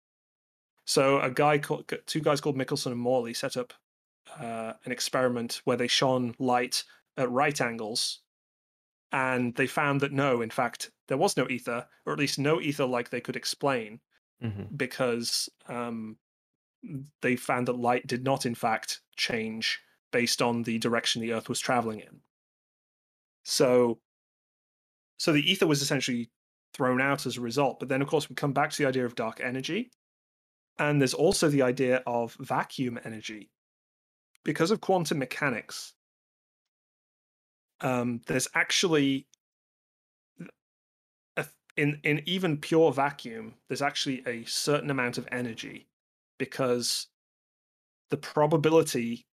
so a guy called two guys called michelson and morley set up uh, an experiment where they shone light at right angles and they found that no in fact there was no ether or at least no ether like they could explain Mhm. because um, they found that light did not, in fact, change based on the direction the Earth was traveling in. So, so the ether was essentially thrown out as a result. But then, of course, we come back to the idea of dark energy, and there's also the idea of vacuum energy, because of quantum mechanics. Um, there's actually a, in in even pure vacuum, there's actually a certain amount of energy because the probability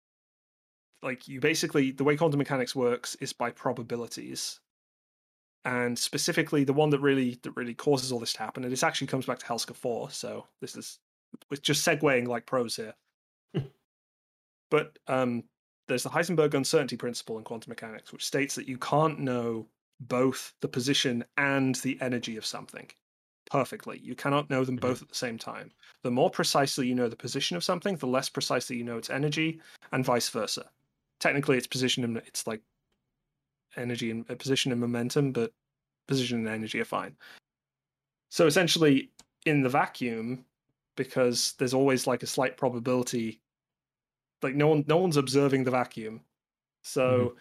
like you basically the way quantum mechanics works is by probabilities. And specifically the one that really that really causes all this to happen and this actually comes back to helska 4 so this is we're just segueing like pros here. But um there's the heisenberg uncertainty principle in quantum mechanics which states that you can't know both the position and the energy of something perfectly. You cannot know them Mhm. both at the same time. The more precisely you know the position of something the less precisely you know its energy and vice versa technically it's position and it's like energy and uh, position and momentum but position and energy are fine. So essentially in the vacuum because there's always like a slight probability like no one no one's observing the vacuum. So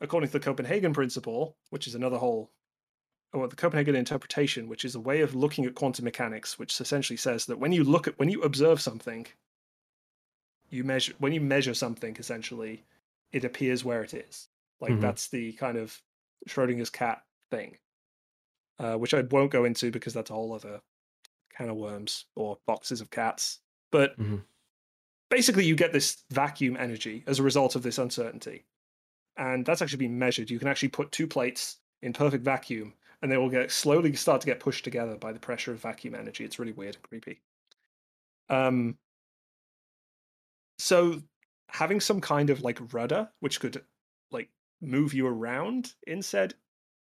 according to the copenhagen principle which is another whole or the copenhagen interpretation which is a way of looking at quantum mechanics which essentially says that when you look at when you observe something you measure when you measure something essentially it appears where it is. Like Mhm. that's the kind of schrodinger's cat thing uh, which i won't go into because that's a whole other can of worms or boxes of cats. But Mhm. basically you get this vacuum energy as a result of this uncertainty. And that's actually been measured. You can actually put two plates in perfect vacuum and they will get slowly start to get pushed together by the pressure of vacuum energy. It's really weird and creepy. Um so having some kind of like rudder which could like move you around in said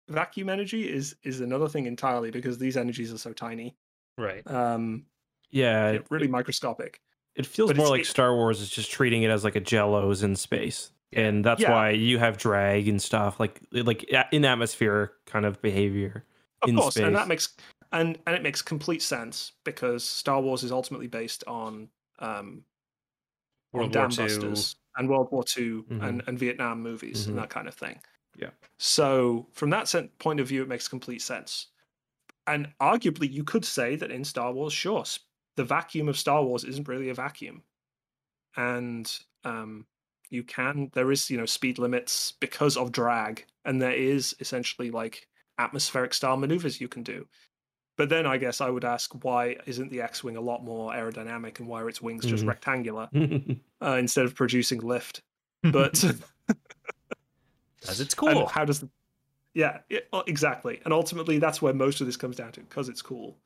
vacuum energy is is another thing entirely because these energies are so tiny Right. um Yeah, yeah, it, really microscopic it feels but more like it- Star Wars is just treating it as like a Jello's in space, and that's Yeah. why you have drag and stuff like like in atmosphere kind of behavior. of in course and that makes and and it makes complete sense because star wars is ultimately based on um, World War. Busters and World War II Mhm. and, and Vietnam movies Mhm. and that kind of thing. Yeah. So from that point of view, it makes complete sense. And arguably, you could say that in Star Wars, sure, the vacuum of Star Wars isn't really a vacuum, and um, you can there is you know speed limits because of drag, and there is essentially like atmospheric style maneuvers you can do. But then I guess I would ask why isn't the X-wing a lot more aerodynamic and why are its wings just Mhm. rectangular uh, instead of producing lift? But Because it's and cool. how does the yeah it, well, exactly and ultimately that's where most of this comes down to because it's cool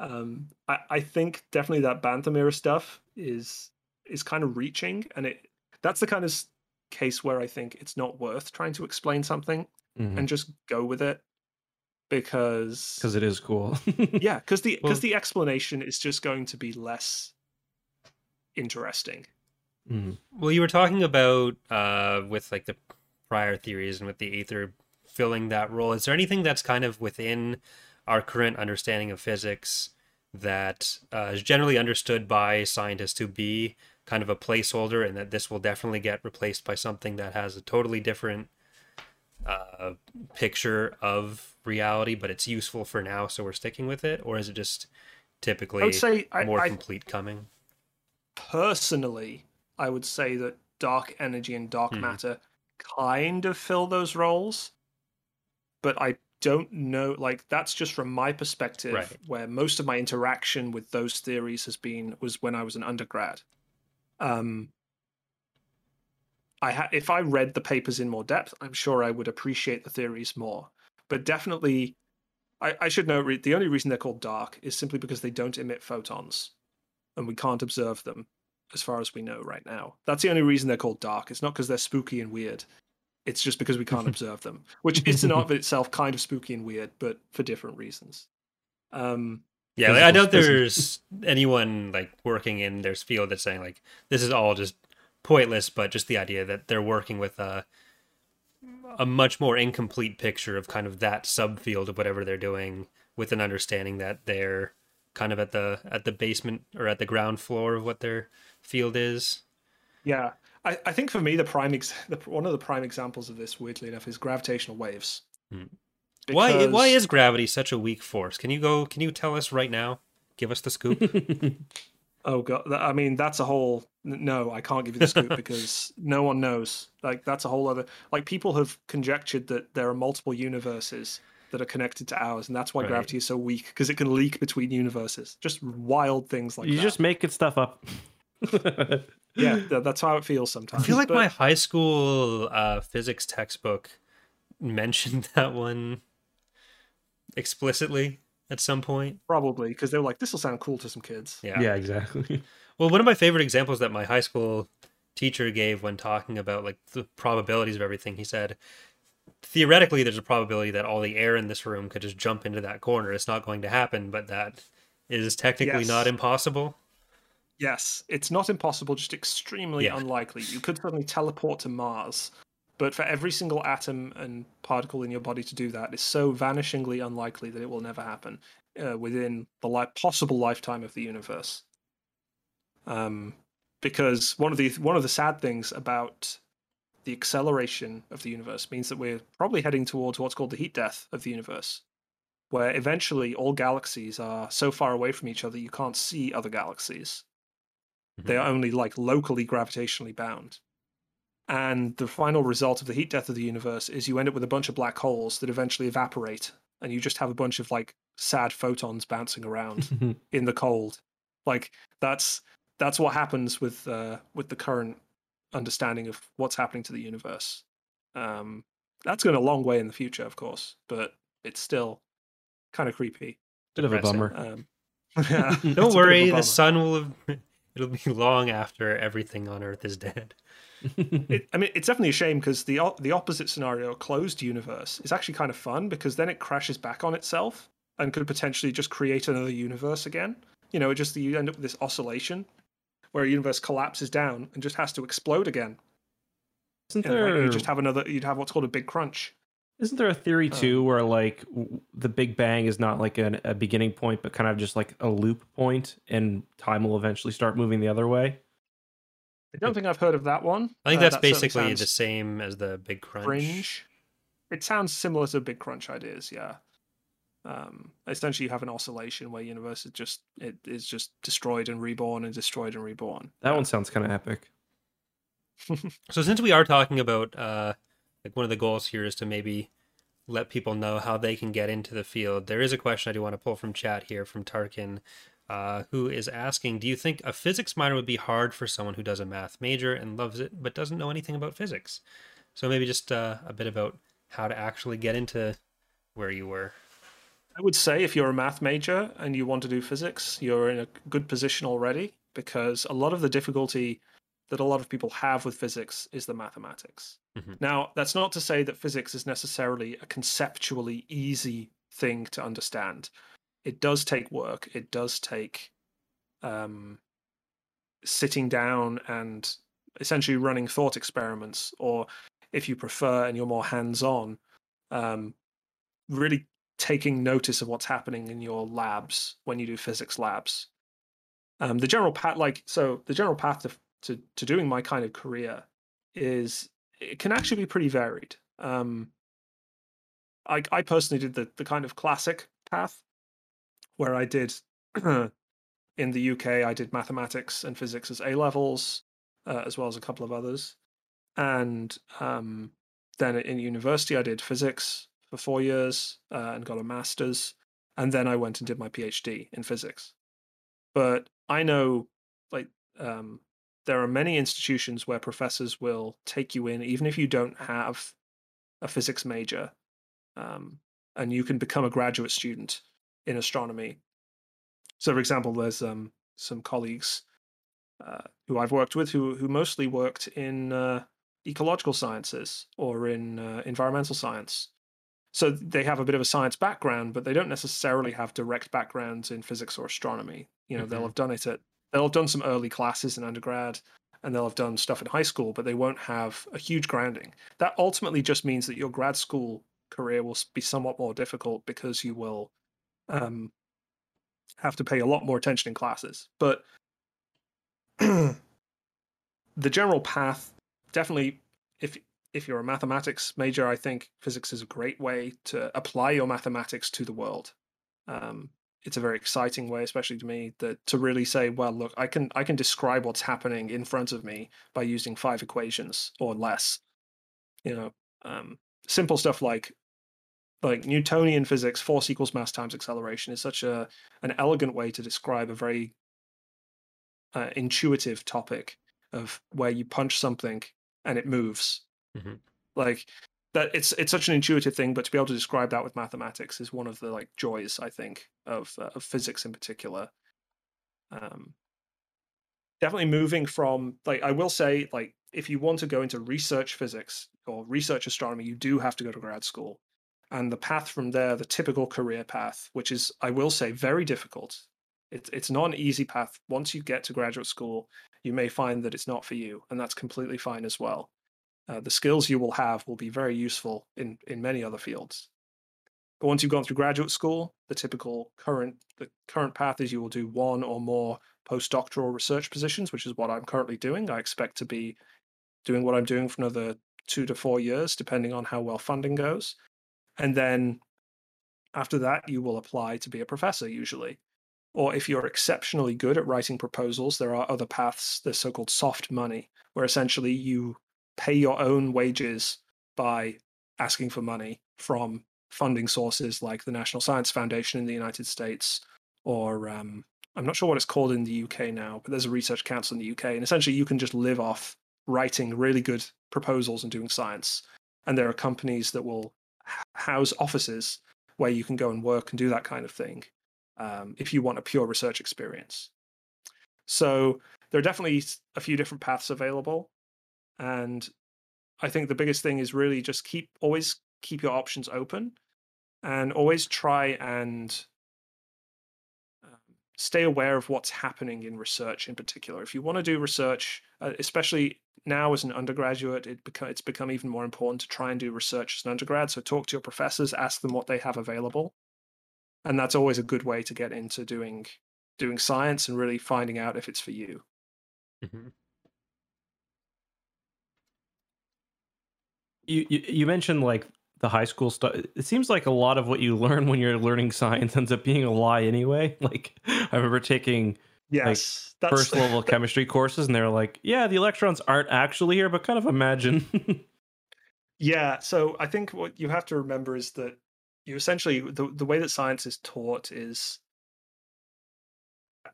um I, I think definitely that bantam era stuff is is kind of reaching and it that's the kind of case where i think it's not worth trying to explain something Mhm. and just go with it because because it is cool. yeah because the because Well- the explanation is just going to be less interesting Mhm. Well, you were talking about uh, with like the prior theories and with the Aether filling that role. Is there anything that's kind of within our current understanding of physics that uh, is generally understood by scientists to be kind of a placeholder, and that this will definitely get replaced by something that has a totally different uh, picture of reality, but it's useful for now, so we're sticking with it, or is it just typically i would say more I complete coming? personally, I would say that dark energy and dark Hmm. matter kind of fill those roles, but I don't know. Like that's just from my perspective, Right. where most of my interaction with those theories has been was when I was an undergrad. Um, I ha- if I read the papers in more depth, I'm sure I would appreciate the theories more. But definitely, I, I should note the only reason they're called dark is simply because they don't emit photons, and we can't observe them as far as we know right now. That's the only reason they're called dark. It's not because they're spooky and weird. It's just because we can't observe them, which is in and of itself kind of spooky and weird, but for different reasons. Um, Yeah, like, I physical doubt there's anyone like working in their field that's saying like this is all just pointless, but just the idea that they're working with a a much more incomplete picture of kind of that subfield of whatever they're doing, with an understanding that they're kind of at the at the basement or at the ground floor of what their field is. yeah, I, I think for me the prime ex- the, one of the prime examples of this, weirdly enough, is gravitational waves. Hmm. Why why is gravity such a weak force? Can you go? Can you tell us right now? Give us the scoop. Oh god, I mean that's a whole no, I can't give you the scoop because no one knows. Like that's a whole other like people have conjectured that there are multiple universes that are connected to ours and that's why Right. gravity is so weak because it can leak between universes. Just wild things like that. you that. just making stuff up. yeah, that's how it feels sometimes. I feel like But- my high school uh, physics textbook mentioned that one explicitly at some point. probably because they were like this will sound cool to some kids. Yeah. yeah, exactly. Well, one of my favorite examples that my high school teacher gave when talking about like the probabilities of everything, he said, theoretically, there's a probability that all the air in this room could just jump into that corner. It's not going to happen, but that is technically Yes. not impossible. Yes, it's not impossible, just extremely Yeah. unlikely. You could suddenly teleport to Mars, but for every single atom and particle in your body to do that is so vanishingly unlikely that it will never happen uh, within the li- possible lifetime of the universe. Um, because one of the one of the sad things about the acceleration of the universe means that we're probably heading towards what's called the heat death of the universe, where eventually all galaxies are so far away from each other you can't see other galaxies they are only like locally gravitationally bound. And the final result of the heat death of the universe is you end up with a bunch of black holes that eventually evaporate, and you just have a bunch of like sad photons bouncing around in the cold. Like that's that's what happens with uh, with the current understanding of what's happening to the universe. Um, that's going a long way in the future, of course, but it's still kind of creepy. Bit of a bummer. Um, yeah, it's a bit of Don't worry, the sun will have. It'll be long after everything on Earth is dead. It, I mean, it's definitely a shame because the the opposite scenario, a closed universe, is actually kind of fun because then it crashes back on itself and could potentially just create another universe again. You know, just you end up with this oscillation where a universe collapses down and just has to explode again. Isn't like, there? you just have another. You'd have what's called a big crunch. Isn't there a theory um, too where like w- the Big Bang is not like an, a beginning point, but kind of just like a loop point, and time will eventually start moving the other way? I don't think I've heard of that one. I think Uh, that's that basically sounds the same as the Big Crunch. fringe. It sounds similar to Big Crunch ideas, yeah. Um, essentially, you have an oscillation where universe is just it is just destroyed and reborn and destroyed and reborn. That one sounds kind of epic. So since we are talking about uh like one of the goals here is to maybe let people know how they can get into the field. There is a question I do want to pull from chat here from Tarkin, uh, who is asking, do you think a physics minor would be hard for someone who does a math major and loves it but doesn't know anything about physics? So maybe just uh, a bit about how to actually get into where you were. I would say if you're a math major and you want to do physics, you're in a good position already because a lot of the difficulty that a lot of people have with physics is the mathematics. Mhm. Now, that's not to say that physics is necessarily a conceptually easy thing to understand. It does take work, it does take um, sitting down and essentially running thought experiments, or if you prefer and you're more hands on, um, really taking notice of what's happening in your labs when you do physics labs. Um, the general path, like so, the general path to, to to doing my kind of career is it can actually be pretty varied. Um, I I personally did the the kind of classic path where I did in the UK I did mathematics and physics as A levels, uh, as well as a couple of others, and um, then in university I did physics for four years uh, and got a master's, and then I went and did my PhD in physics. But I know, like, um, there are many institutions where professors will take you in, even if you don't have a physics major, um, and you can become a graduate student in astronomy. So, for example, there's um, some colleagues uh, who I've worked with who who mostly worked in uh, ecological sciences or in uh, environmental science so they have a bit of a science background but they don't necessarily have direct backgrounds in physics or astronomy you know they'll Mhm. have done it at they'll have done some early classes in undergrad and they'll have done stuff in high school but they won't have a huge grounding that ultimately just means that your grad school career will be somewhat more difficult because you will um, have to pay a lot more attention in classes. But the general path definitely if if you're a mathematics major i think physics is a great way to apply your mathematics to the world. Um, it's a very exciting way especially to me that to really say well look i can i can describe what's happening in front of me by using five equations or less. You know um, simple stuff like like newtonian physics force equals mass times acceleration is such a an elegant way to describe a very uh, intuitive topic of where you punch something and it moves. Mhm. Like that, it's it's such an intuitive thing, but to be able to describe that with mathematics is one of the like joys I think of uh, of physics in particular. Um, definitely moving from like I will say like if you want to go into research physics or research astronomy, you do have to go to grad school. And the path from there, the typical career path, which is I will say very difficult. It's it's not an easy path. Once you get to graduate school, you may find that it's not for you, and that's completely fine as well. Uh, the skills you will have will be very useful in in many other fields. But once you've gone through graduate school, the typical current the current path is you will do one or more postdoctoral research positions, which is what I'm currently doing. I expect to be doing what I'm doing for another two to four years, depending on how well funding goes. And then after that, you will apply to be a professor usually. Or if you're exceptionally good at writing proposals, there are other paths, the so called soft money, where essentially you pay your own wages by asking for money from funding sources like the National Science Foundation in the United States, or um, I'm not sure what it's called in the UK now, but there's a research council in the UK. And essentially, you can just live off writing really good proposals and doing science. And there are companies that will house offices where you can go and work and do that kind of thing um, if you want a pure research experience. So there are definitely a few different paths available, and I think the biggest thing is really just keep always keep your options open, and always try and stay aware of what's happening in research in particular. If you want to do research, uh, especially now as an undergraduate, it beca- it's become even more important to try and do research as an undergrad. So talk to your professors, ask them what they have available, and that's always a good way to get into doing doing science and really finding out if it's for you. Mhm. You, you you mentioned like the high school stuff. It seems like a lot of what you learn when you're learning science ends up being a lie anyway. Like I remember taking Yes, first level chemistry courses, and they're like, "Yeah, the electrons aren't actually here, but kind of imagine." Yeah, so I think what you have to remember is that you essentially the the way that science is taught is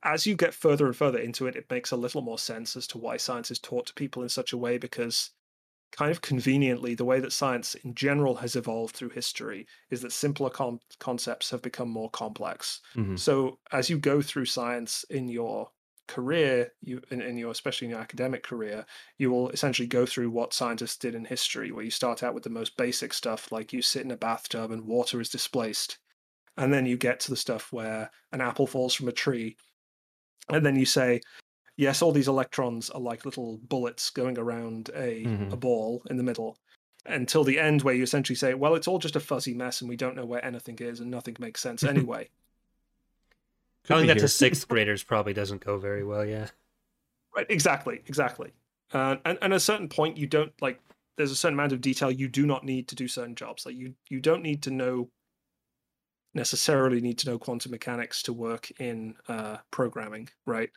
as you get further and further into it, it makes a little more sense as to why science is taught to people in such a way because kind of conveniently the way that science in general has evolved through history is that simpler con- concepts have become more complex. Mhm. So as you go through science in your career, you in, in your especially in your academic career, you will essentially go through what scientists did in history, where you start out with the most basic stuff, like you sit in a bathtub and water is displaced, and then you get to the stuff where an apple falls from a tree, and then you say, yes, all these electrons are like little bullets going around a, a Mhm. ball in the middle. Until the end, where you essentially say, "Well, it's all just a fuzzy mess, and we don't know where anything is, and nothing makes sense anyway." Could Telling that here. to sixth graders probably doesn't go very well. Yeah. Right, exactly, exactly. Uh, and and at a certain point, you don't like. There's a certain amount of detail you do not need to do certain jobs. Like you, you don't need to know necessarily need to know quantum mechanics to work in uh, programming, right?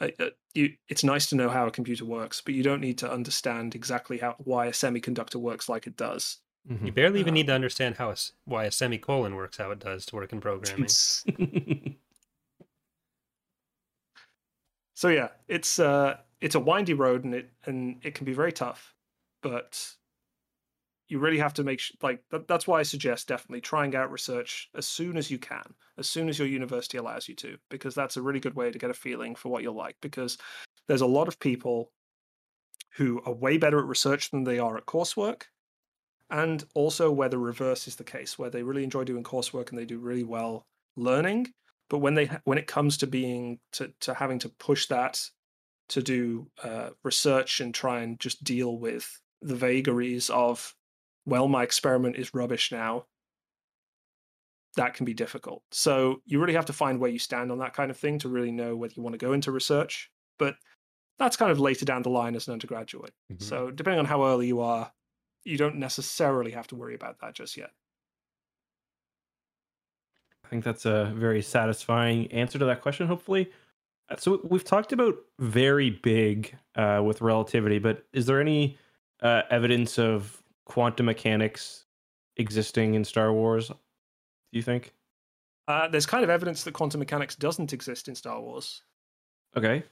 Uh, uh, you, it's nice to know how a computer works, but you don't need to understand exactly how why a semiconductor works like it does. Mhm. You barely even Uh, need to understand how a s why a semicolon works, how it does to work in programming. So yeah, it's uh it's a windy road and it and it can be very tough, but you really have to make sh- like that, that's why I suggest definitely trying out research as soon as you can, as soon as your university allows you to, because that's a really good way to get a feeling for what you'll like. Because there's a lot of people who are way better at research than they are at coursework, and also where the reverse is the case, where they really enjoy doing coursework and they do really well learning, but when they when it comes to being to to having to push that to do uh, research and try and just deal with the vagaries of well my experiment is rubbish now that can be difficult so you really have to find where you stand on that kind of thing to really know whether you want to go into research but that's kind of later down the line as an undergraduate Mhm. so depending on how early you are you don't necessarily have to worry about that just yet I think that's a very satisfying answer to that question, hopefully. Uh, So we've talked about very big uh, with relativity, but is there any uh, evidence of quantum mechanics existing in Star Wars? Do you think? uh, there's kind of evidence that quantum mechanics doesn't exist in star wars Okay.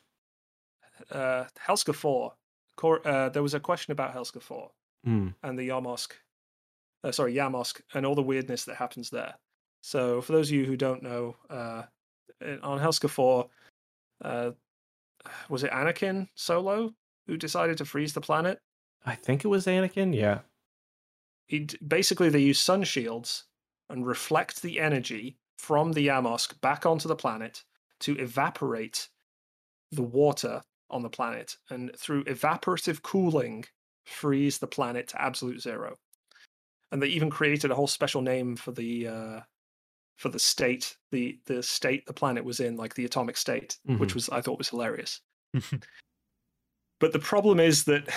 uh, Helska 4, Cor- uh, there was a question about Helska 4 Hmm. and the Yammosk, uh, sorry, Yammosk, and all the weirdness that happens there. So, for those of you who don't know, uh, on Helska 4, uh, was it Anakin Solo who decided to freeze the planet? I think it was Anakin. Yeah. He basically they use sun shields and reflect the energy from the Yammosk back onto the planet to evaporate the water on the planet, and through evaporative cooling, freeze the planet to absolute zero. And they even created a whole special name for the uh, for the state, the the state the planet was in, like the atomic state, which Mhm. was I thought was hilarious. but the problem is that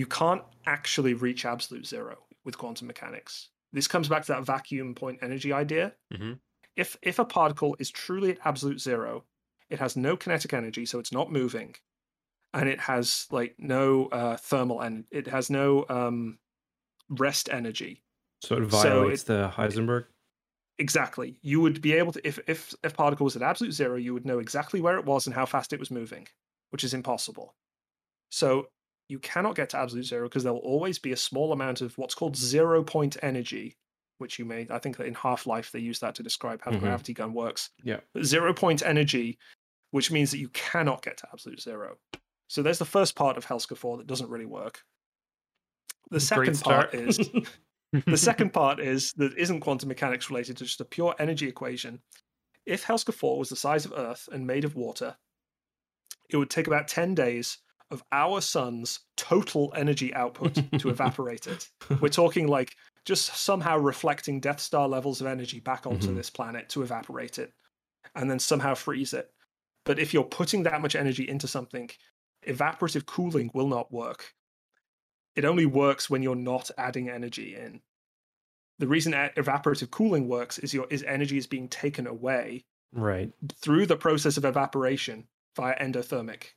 you can't actually reach absolute zero with quantum mechanics. This comes back to that vacuum point energy idea. Mhm. If if a particle is truly at absolute zero, it has no kinetic energy, so it's not moving, and it has like no uh, thermal and it has no um, rest energy. So it So violates it- the Heisenberg. Exactly. You would be able to if if if particle was at absolute zero, you would know exactly where it was and how fast it was moving, which is impossible. So you cannot get to absolute zero because there will always be a small amount of what's called zero point energy, which you may I think that in Half Life they use that to describe how Mhm. the gravity gun works. Yeah. Zero point energy, which means that you cannot get to absolute zero. So there's the first part of Helska 4 that doesn't really work. The second part is the second part is that isn't quantum mechanics related to just a pure energy equation if Helska 4 was the size of Earth and made of water, it would take about 10 days of our sun's total energy output to evaporate it. We're talking like just somehow reflecting Death Star levels of energy back onto Mhm. this planet to evaporate it and then somehow freeze it. But if you're putting that much energy into something, evaporative cooling will not work. It only works when you're not adding energy in. The reason evaporative cooling works is your is energy is being taken away Right. through the process of evaporation via endothermic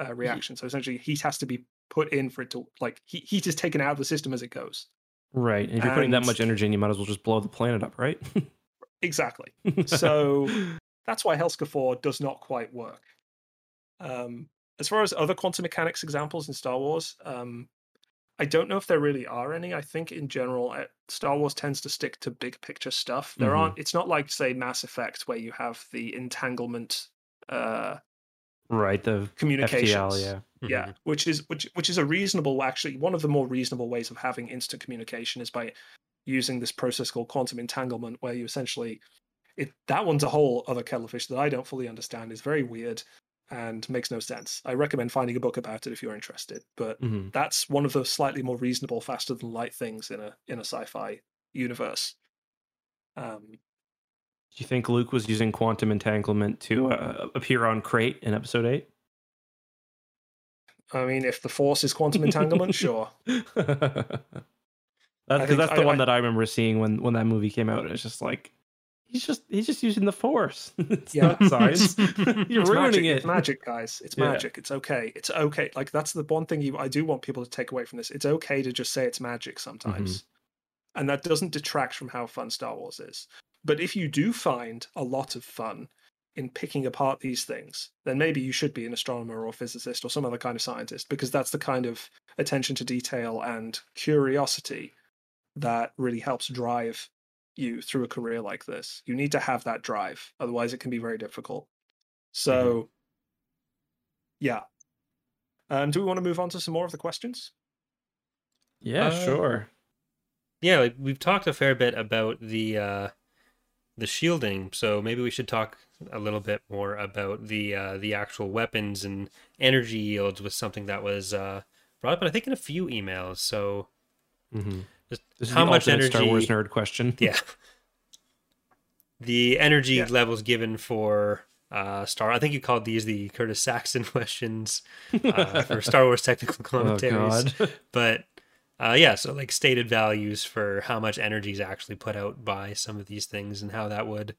uh, reaction. So essentially, heat has to be put in for it to like heat, heat is taken out of the system as it goes. Right. And if you're putting that much energy in, you might as well just blow the planet up, right? Exactly. So that's why Helska 4 does not quite work. Um, as far as other quantum mechanics examples in Star Wars, um, I don't know if there really are any. I think in general, uh, Star Wars tends to stick to big picture stuff. There Mhm. aren't. It's not like say Mass Effect where you have the entanglement uh, right. The communications. FTL, yeah. Mm-hmm. yeah which is which which is a reasonable actually one of the more reasonable ways of having instant communication is by using this process called quantum entanglement where you essentially it that one's a whole other kettle of fish that i don't fully understand is very weird and makes no sense i recommend finding a book about it if you're interested but Mhm. that's one of the slightly more reasonable faster than light things in a in a sci-fi universe um Do you think Luke was using quantum entanglement to uh, appear on Crait in Episode Eight? i mean if the force is quantum entanglement sure that's because think that's the I- one I- that I remember seeing when when that movie came out. It's just like he's just he's just using the Force. it's Yeah. not science. You're it's ruining magic, it. It's magic, guys. It's Yeah. magic. It's okay. It's okay. Like that's the one thing you I do want people to take away from this. It's okay to just say it's magic sometimes. And that doesn't detract from how fun Star Wars is. But if you do find a lot of fun in picking apart these things, then maybe you should be an astronomer or physicist or some other kind of scientist because that's the kind of attention to detail and curiosity that really helps drive you through a career like this. You need to have that drive, otherwise, it can be very difficult. So, yeah. Um, do we want to move on to some more of the questions? Yeah, Uh, sure. yeah, we've talked a fair bit about the uh, the shielding, so maybe we should talk a little bit more about the uh, the actual weapons and energy yields was something that was uh, brought up, I think, in a few emails. So mm-hmm. just how much energy? Star Wars nerd question. Yeah, the energy Yeah. levels given for uh, Star. I think you called these the Curtis Saxton questions uh, for Star Wars technical oh commentaries God. but uh, yeah, so like stated values for how much energy is actually put out by some of these things and how that would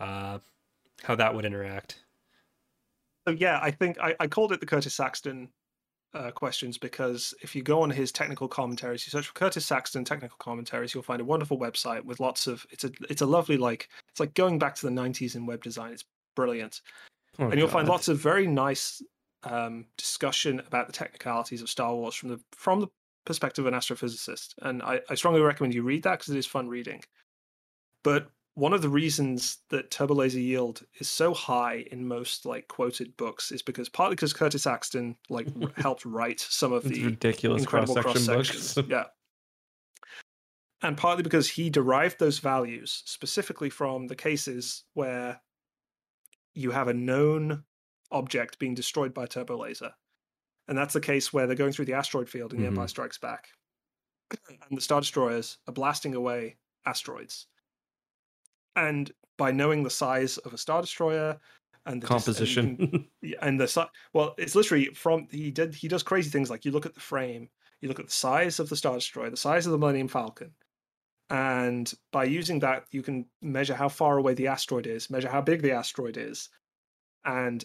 uh, how that would interact. So yeah, I think I, I called it the Curtis Saxton uh, questions because if you go on his technical commentaries, you search for Curtis Saxton technical commentaries, you'll find a wonderful website with lots of it's a it's a lovely like it's like going back to the '90s in web design. It's brilliant, Oh, and you'll find lots of very nice um, discussion about the technicalities of Star Wars from the from the perspective of an astrophysicist. And I, I strongly recommend you read that because it is fun reading. But one of the reasons that turbo laser yield is so high in most like quoted books is because partly because Curtis Saxton like helped write some of the ridiculous incredible cross section sections. books. yeah. And partly because he derived those values specifically from the cases where you have a known object being destroyed by a turbo laser. And that's the case where they're going through the asteroid field in The Empire Mhm. Strikes Back. And the Star Destroyers are blasting away asteroids. And by knowing the size of a Star Destroyer and the dis- and can- composition. and the si- well, it's literally from he did he does crazy things like you look at the frame, you look at the size of the Star Destroyer, the size of the Millennium Falcon, and by using that you can measure how far away the asteroid is, measure how big the asteroid is, and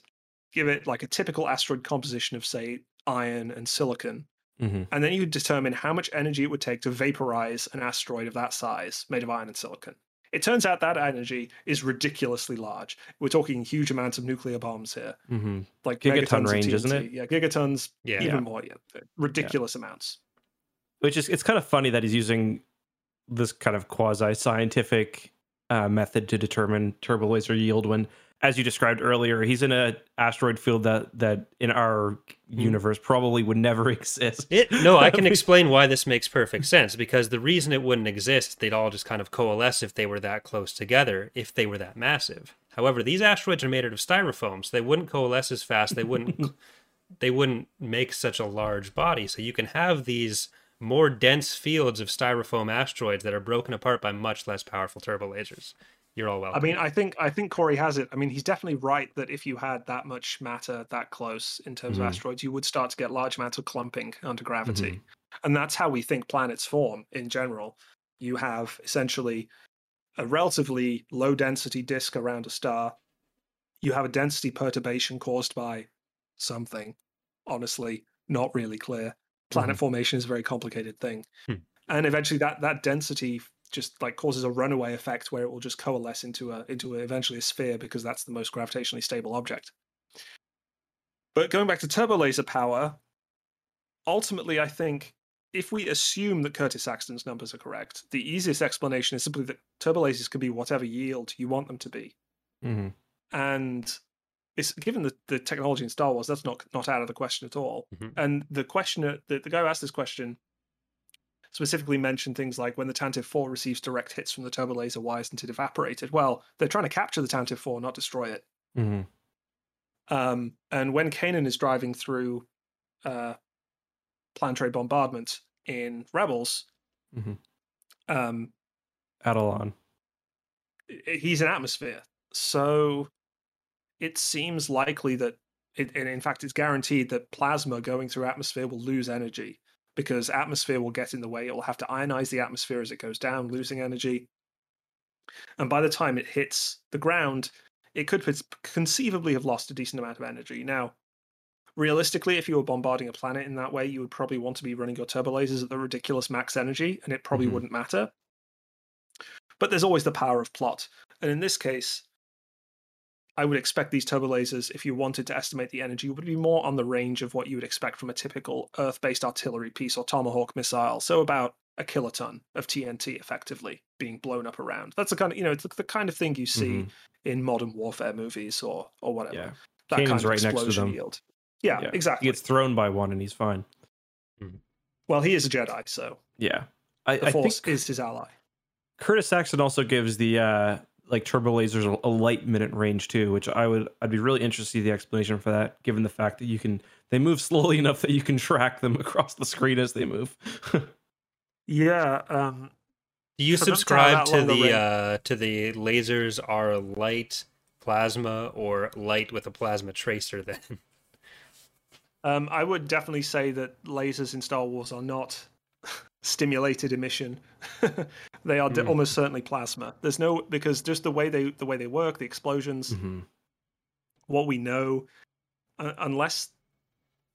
give it like a typical asteroid composition of say iron and silicon, Mhm. and then you determine how much energy it would take to vaporize an asteroid of that size made of iron and silicon. It turns out that energy is ridiculously large. We're talking huge amounts of nuclear bombs here Mhm. like Gigaton range, isn't it? Yeah, gigatons, Yeah. even Yeah. more. Yeah, ridiculous amounts. Which is it's kind of funny that he's using this kind of quasi scientific uh, method to determine turbo laser yield when as you described earlier, he's in a asteroid field that that in our hmm. universe probably would never exist. It no, I can explain why this makes perfect sense because the reason it wouldn't exist, they'd all just kind of coalesce if they were that close together, if they were that massive. However, these asteroids are made out of styrofoam, so they wouldn't coalesce as fast. They wouldn't they wouldn't make such a large body. So you can have these more dense fields of styrofoam asteroids that are broken apart by much less powerful turbo lasers. You're all welcome. I mean, I think I think Corey has it. I mean, he's definitely right that if you had that much matter that close in terms Mhm. of asteroids, you would start to get large amounts of clumping under gravity, Mhm. and that's how we think planets form in general. You have essentially a relatively low density disk around a star. You have a density perturbation caused by something. Honestly, not really clear. Planet formation is a very complicated thing, Hmm. and eventually that that density just like causes a runaway effect where it will just coalesce into a into a, eventually a sphere because that's the most gravitationally stable object. But going back to turbo laser power, ultimately, I think if we assume that Curtis Saxton's numbers are correct, the easiest explanation is simply that turbo lasers can be whatever yield you want them to be, Mhm. and it's given the, the technology in Star Wars, that's not not out of the question at all. Mhm. And the questioner, the, the guy who asked this question, specifically mentioned things like when the Tantive 4 receives direct hits from the turbo laser, why isn't it evaporated? Well, they're trying to capture the Tantive 4, not destroy it. Mhm. Um, and when Kanan is driving through uh, planetary bombardment in Rebels, Mhm. um, Atollon. he's in atmosphere. So it seems likely that, it, and in fact, it's guaranteed that plasma going through atmosphere will lose energy because atmosphere will get in the way. It will have to ionize the atmosphere as it goes down, losing energy. And by the time it hits the ground, it could conceivably have lost a decent amount of energy. Now, realistically, if you were bombarding a planet in that way, you would probably want to be running your turbo lasers at the ridiculous max energy, and it probably Mhm. wouldn't matter. But there's always the power of plot. And in this case, I would expect these turbo lasers, if you wanted to estimate the energy, would be more on the range of what you would expect from a typical Earth based artillery piece or Tomahawk missile. So about a kiloton of TNT effectively being blown up around. That's the kind of, you know, it's the kind of thing you see Mhm. in modern warfare movies or or whatever. Yeah. That Kanan's kind of right next to them. yield. Yeah, Yeah. exactly. He gets thrown by one and he's fine. Well, he is a Jedi, so Yeah. I, the I Force think is his ally. Curtis Saxton also gives the uh like turbo lasers a, a light minute range too, which I would I'd be really interested to see the explanation for that, given the fact that you can they move slowly enough that you can track them across the screen as they move. Yeah, um, Do you For them to have subscribe to the range- uh, to the lasers are light plasma or light with a plasma tracer? Then Um, I would definitely say that lasers in Star Wars are not stimulated emission. they are d Hmm. almost certainly plasma. There's no because just the way they the way they work, the explosions, Mhm. what we know, uh, unless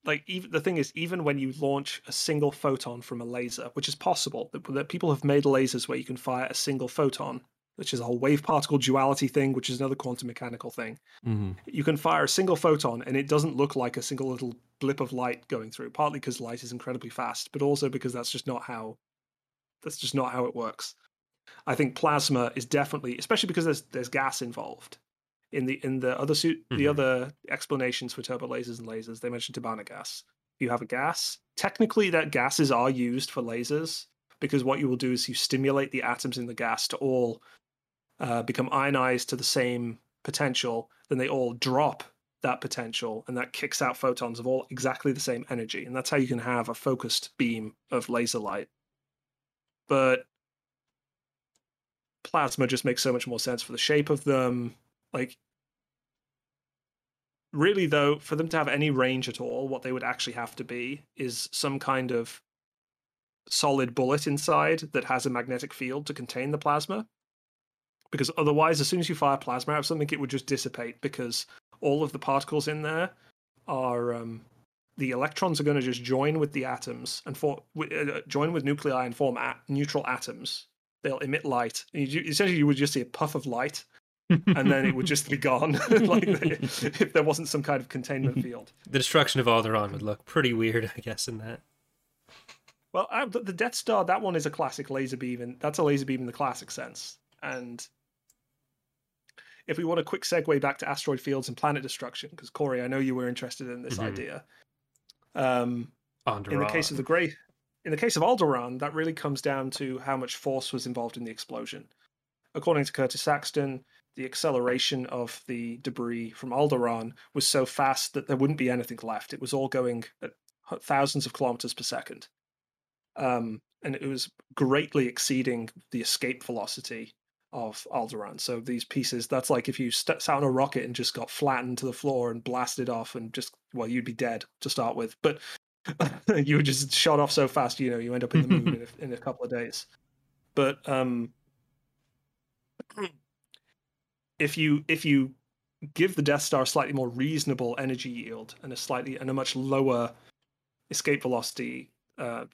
like even the thing is even when you launch a single photon from a laser, which is possible, that, that people have made lasers where you can fire a single photon, which is a whole wave particle duality thing, which is another quantum mechanical thing Mhm. you can fire a single photon and it doesn't look like a single little blip of light going through partly because light is incredibly fast but also because that's just not how that's just not how it works i think plasma is definitely especially because there's there's gas involved in the in the other suit the Mhm. other explanations for turbo lasers and lasers they mentioned Tibanna gas you have a gas technically that gases are used for lasers because what you will do is you stimulate the atoms in the gas to all uh, become ionized to the same potential, then they all drop that potential, and that kicks out photons of all exactly the same energy. And that's how you can have a focused beam of laser light. But plasma just makes so much more sense for the shape of them. Like, really, though, for them to have any range at all, what they would actually have to be is some kind of solid bullet inside that has a magnetic field to contain the plasma because otherwise, as soon as you fire plasma out of something, it would just dissipate because all of the particles in there are um, the electrons are going to just join with the atoms and for uh, join with nuclei and form at neutral atoms. They'll emit light. And you, essentially, you would just see a puff of light, and then it would just be gone, like if there wasn't some kind of containment field. the destruction of Alderaan would look pretty weird, I guess, in that. Well, uh, the the Death Star, that one is a classic laser beam, and that's a laser beam in the classic sense. And if we want a quick segue back to asteroid fields and planet destruction, because Corey, I know you were interested in this Mhm. idea. Um, in the case of the Grey, in the case of Alderaan, that really comes down to how much force was involved in the explosion. According to Curtis Saxton, the acceleration of the debris from Alderaan was so fast that there wouldn't be anything left. It was all going at thousands of kilometers per second. Um, and it was greatly exceeding the escape velocity of Alderaan. So these pieces, that's like if you st- sat on a rocket and just got flattened to the floor and blasted off, and just well, you'd be dead to start with. But you were just shot off so fast, you know, you end up in the moon in, a, in a couple of days. But um, if you if you give the Death Star a slightly more reasonable energy yield and a slightly and a much lower escape velocity, uh,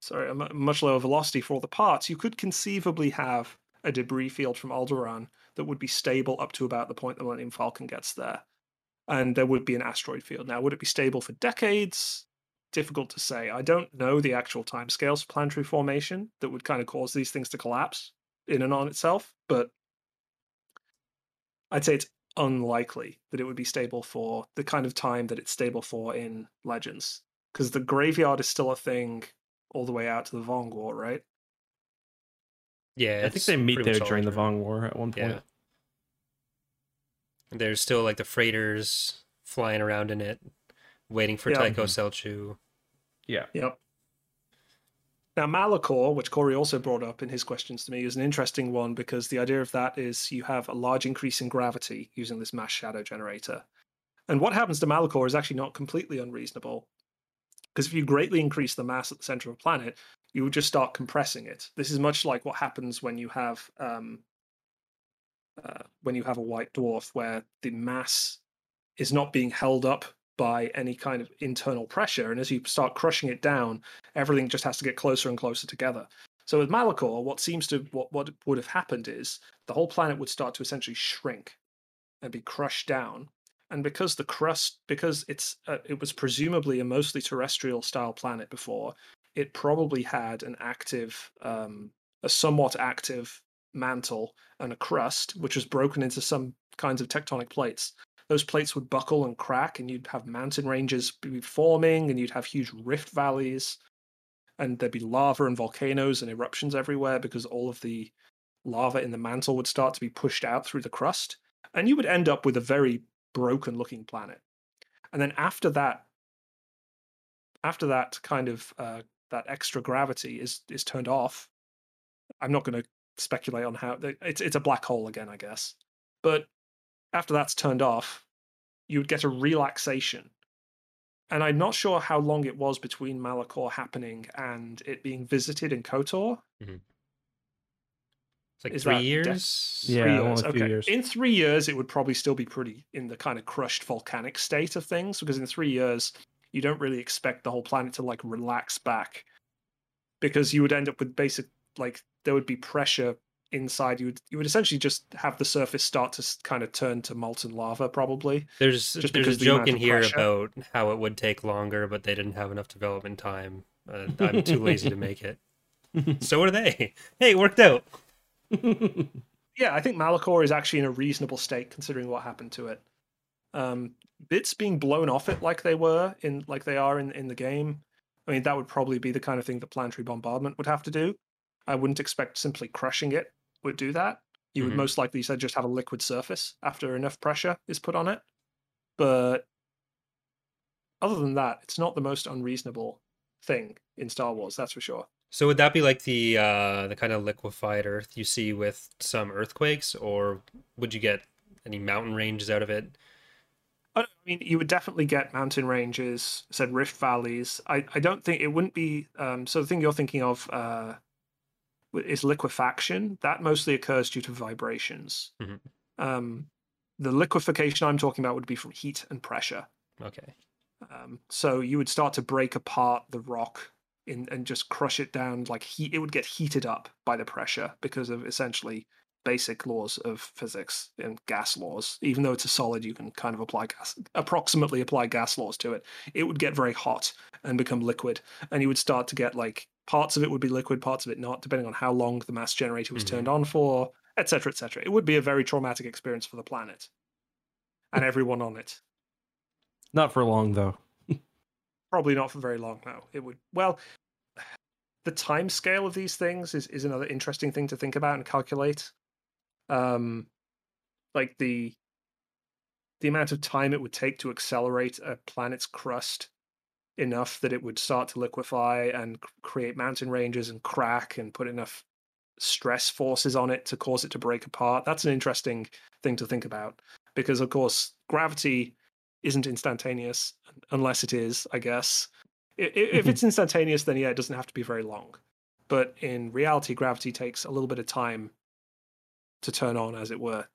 sorry, a much lower velocity for all the parts, you could conceivably have a debris field from Alderaan that would be stable up to about the point the Millennium Falcon gets there, and there would be an asteroid field. Now, would it be stable for decades? Difficult to say. I don't know the actual timescales for planetary formation that would kind of cause these things to collapse in and on itself, but I'd say it's unlikely that it would be stable for the kind of time that it's stable for in Legends, because the graveyard is still a thing all the way out to the Vong War, right? Yeah, I think they meet there during the. Vong War at one point. Yeah. And There's still like the freighters flying around in it, waiting for Yeah. Tycho Mhm. Celchu. Yeah. Yep. Now, Malachor, which Corey also brought up in his questions to me, is an interesting one because the idea of that is you have a large increase in gravity using this mass shadow generator. And what happens to Malachor is actually not completely unreasonable. Because if you greatly increase the mass at the center of a planet, you would just start compressing it. This is much like what happens when you have um, uh, when you have a white dwarf, where the mass is not being held up by any kind of internal pressure, and as you start crushing it down, everything just has to get closer and closer together. So with Malachor, what seems to what what would have happened is the whole planet would start to essentially shrink and be crushed down. And because the crust, because it's uh, it was presumably a mostly terrestrial style planet before, it probably had an active, um, a somewhat active mantle and a crust, which was broken into some kinds of tectonic plates. Those plates would buckle and crack, and you'd have mountain ranges forming, and you'd have huge rift valleys, and there'd be lava and volcanoes and eruptions everywhere because all of the lava in the mantle would start to be pushed out through the crust, and you would end up with a very broken looking planet. And then after that, after that kind of uh, that extra gravity is is turned off, I'm not going to speculate on how it's it's a black hole again, I guess. But after that's turned off, you would get a relaxation. And I'm not sure how long it was between Malachor happening and it being visited in Kotor. Mm-hmm. It's like Is three years. def- Yeah, Three only years. a few Okay. years. In three years, it would probably still be pretty in the kind of crushed volcanic state of things, because in three years, you don't really expect the whole planet to like relax back, because you would end up with basic like there would be pressure inside. You would you would essentially just have the surface start to kind of turn to molten lava, probably. There's Just there's a because the joke amount in here pressure. about how it would take longer, but they didn't have enough development time. Uh, I'm too lazy to make it. So are they. Hey, it worked out. yeah, I think Malachor is actually in a reasonable state considering what happened to it. Um, bits being blown off it like they were in like they are in, in the game. I mean, that would probably be the kind of thing that planetary bombardment would have to do. I wouldn't expect simply crushing it would do that. You would Mhm. most likely said just have a liquid surface after enough pressure is put on it. But other than that, it's not the most unreasonable thing in Star Wars, that's for sure. So would that be like the uh, the kind of liquefied Earth you see with some earthquakes, or would you get any mountain ranges out of it? I mean, you would definitely get mountain ranges, said rift valleys. I, I don't think it wouldn't be. Um, so the thing you're thinking of uh, is liquefaction. That mostly occurs due to vibrations. Mhm. Um, the liquefaction I'm talking about would be from heat and pressure. Okay. Um, so you would start to break apart the rock in, and just crush it down like heat. It would get heated up by the pressure because of essentially basic laws of physics and gas laws. Even though it's a solid, you can kind of apply gas, approximately apply gas laws to it. It would get very hot and become liquid, and you would start to get like parts of it would be liquid, parts of it not, depending on how long the mass generator was Mhm. turned on for etc., etc. It would be a very traumatic experience for the planet and everyone on it. Not for long though. Probably not for very long. No, it would. Well, the time scale of these things is is another interesting thing to think about and calculate. Um, like the the amount of time it would take to accelerate a planet's crust enough that it would start to liquefy and create mountain ranges and crack and put enough stress forces on it to cause it to break apart. That's an interesting thing to think about because, of course, gravity isn't instantaneous unless it is, I guess. If it's instantaneous, then yeah, it doesn't have to be very long. But in reality, gravity takes a little bit of time to turn on, as it were.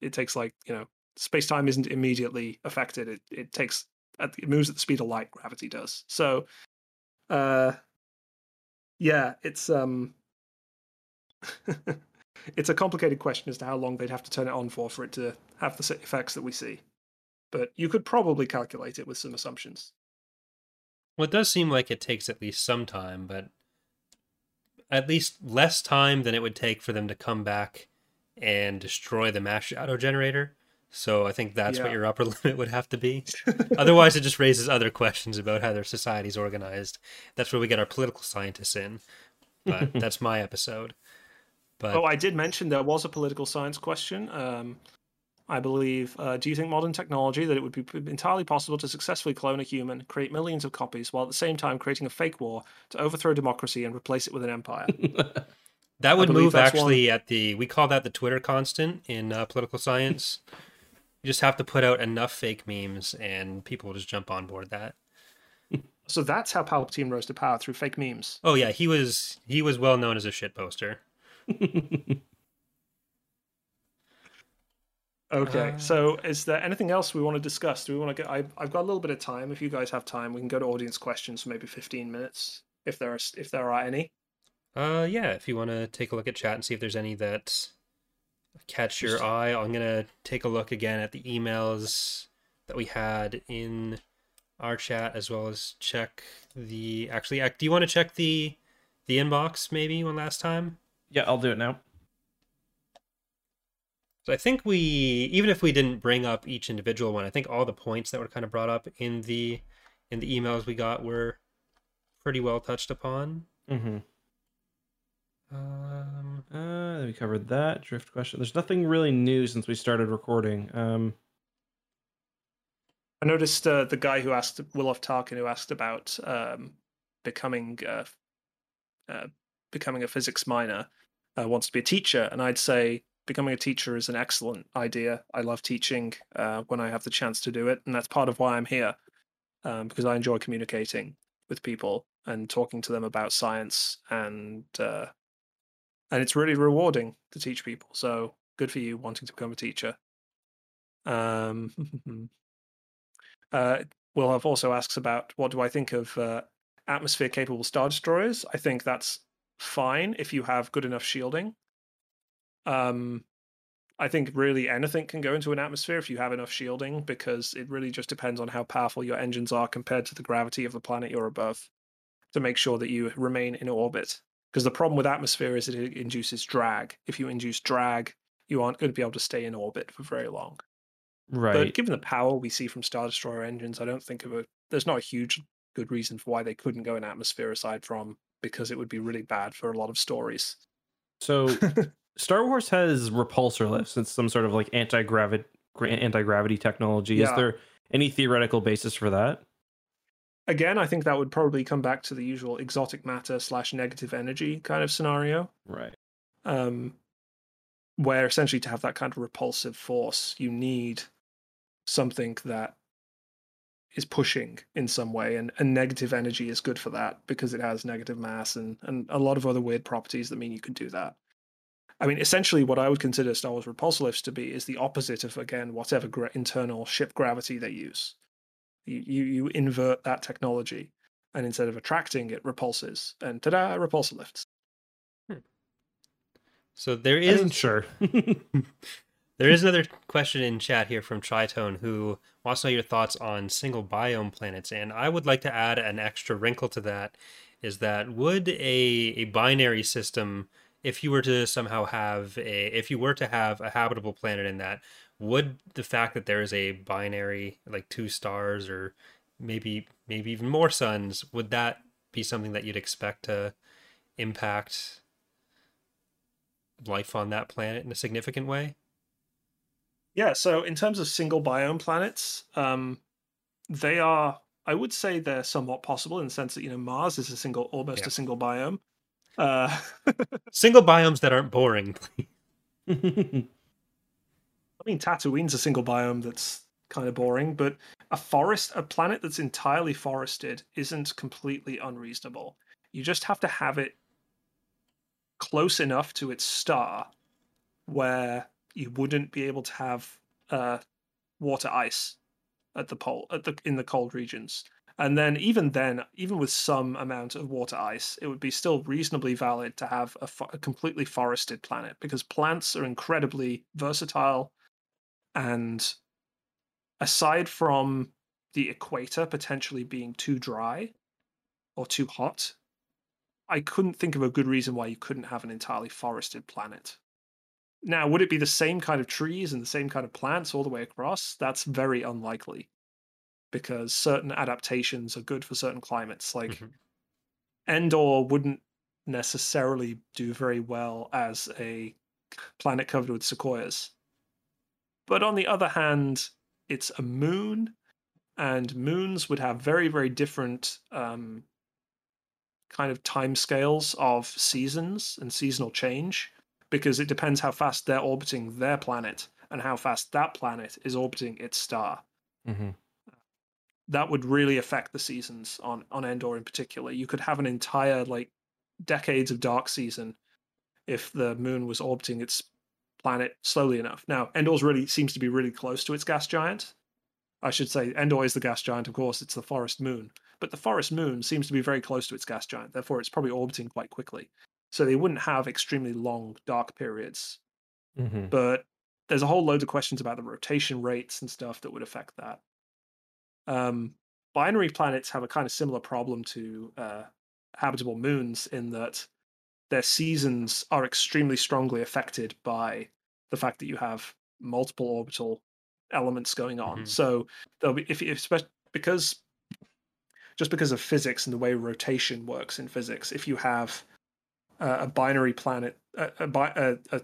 It takes like you know, space time isn't immediately affected. It it takes it moves at the speed of light. Gravity does. So, uh, yeah, it's um, it's a complicated question as to how long they'd have to turn it on for for it to have the effects that we see. But you could probably calculate it with some assumptions. Well, it does seem like it takes at least some time, but at least less time than it would take for them to come back and destroy the mass shadow generator. So I think that's yeah. what your upper limit would have to be. Otherwise, it just raises other questions about how their society's organized. That's where we get our political scientists in. But that's my episode. But oh, I did mention there was a political science question. Um, I believe. Uh, do you think modern technology that it would be entirely possible to successfully clone a human, create millions of copies, while at the same time creating a fake war to overthrow democracy and replace it with an empire? That would move actually one... at the. We call that the Twitter constant in uh, political science. you just have to put out enough fake memes, and people will just jump on board that. So that's how Palpatine rose to power through fake memes. Oh yeah, he was he was well known as a shit poster. okay, uh, so is there anything else we want to discuss? Do we want to get? I, I've got a little bit of time. If you guys have time, we can go to audience questions for maybe fifteen minutes, if there are if there are any. Uh, yeah. If you want to take a look at chat and see if there's any that catch your eye, I'm gonna take a look again at the emails that we had in our chat as well as check the actually do you want to check the the inbox maybe one last time yeah, I'll do it now. So I think we, even if we didn't bring up each individual one, I think all the points that were kind of brought up in the in the emails we got were pretty well touched upon. Mm-hmm. Um, uh, we covered that drift question. There's nothing really new since we started recording. Um, I noticed uh, the guy who asked Willow Tarkin who asked about um, becoming uh, uh, becoming a physics minor uh, wants to be a teacher, and I'd say becoming a teacher is an excellent idea. I love teaching uh, when I have the chance to do it, and that's part of why I'm here um, because I enjoy communicating with people and talking to them about science, and and it's really rewarding to teach people. So good for you wanting to become a teacher. Um, uh, Will have also asks about what do I think of uh, atmosphere capable star destroyers. I think that's fine if you have good enough shielding. Um, I think really anything can go into an atmosphere if you have enough shielding, because it really just depends on how powerful your engines are compared to the gravity of the planet you're above to make sure that you remain in orbit. Because the problem with atmosphere is it induces drag. If you induce drag, you aren't going to be able to stay in orbit for very long. Right. But given the power we see from Star Destroyer engines, I don't think of a there's not a huge good reason for why they couldn't go in atmosphere aside from because it would be really bad for a lot of stories. So Star Wars has repulsor lifts. It's some sort of like anti gravity anti gravity technology. Yeah. Is there any theoretical basis for that? Again, I think that would probably come back to the usual exotic matter slash negative energy kind of scenario. Right. Um, where essentially to have that kind of repulsive force, you need something that is pushing in some way and, and negative energy is good for that because it has negative mass and, and a lot of other weird properties that mean you can do that i mean essentially what i would consider star wars repulsor lifts to be is the opposite of again whatever gra- internal ship gravity they use you, you, you invert that technology and instead of attracting it repulses and ta-da repulsor lifts hmm. so there is sure There is another question in chat here from Tritone who wants to know your thoughts on single biome planets, and I would like to add an extra wrinkle to that. Is that would a, a binary system if you were to somehow have a if you were to have a habitable planet in that, would the fact that there is a binary like two stars or maybe maybe even more suns, would that be something that you'd expect to impact life on that planet in a significant way? Yeah, so in terms of single biome planets, um, they are I would say they're somewhat possible in the sense that you know Mars is a single almost Yeah. a single biome. Uh, Single biomes that aren't boring. Mean, Tatooine's a single biome that's kind of boring, but a forest, a planet that's entirely forested, isn't completely unreasonable. You just have to have it close enough to its star where you wouldn't be able to have uh, water ice at the pole at the in the cold regions. And then even then, even with some amount of water ice, it would be still reasonably valid to have a, fo- a completely forested planet because plants are incredibly versatile and aside from the equator potentially being too dry or too hot, I couldn't think of a good reason why you couldn't have an entirely forested planet. Now, would it be the same kind of trees and the same kind of plants all the way across? That's very unlikely because certain adaptations are good for certain climates. Like Mhm. Endor wouldn't necessarily do very well as a planet covered with sequoias. But on the other hand, it's a moon, and moons would have very, very different um, kind of timescales of seasons and seasonal change because it depends how fast they're orbiting their planet and how fast that planet is orbiting its star. Mhm. That would really affect the seasons on on Endor in particular. You could have an entire like decades of dark season if the moon was orbiting its planet slowly enough. Now, Endor's really seems to be really close to its gas giant. I should say Endor is the gas giant, of course, it's the forest moon. But the forest moon seems to be very close to its gas giant, therefore it's probably orbiting quite quickly. So they wouldn't have extremely long dark periods. Mhm. But there's a whole load of questions about the rotation rates and stuff that would affect that. Um, binary planets have a kind of similar problem to uh, habitable moons in that their seasons are extremely strongly affected by the fact that you have multiple orbital elements going on. Mhm. So they'll be if, if because just because of physics and the way rotation works in physics, if you have uh, a binary planet, a, a, a, a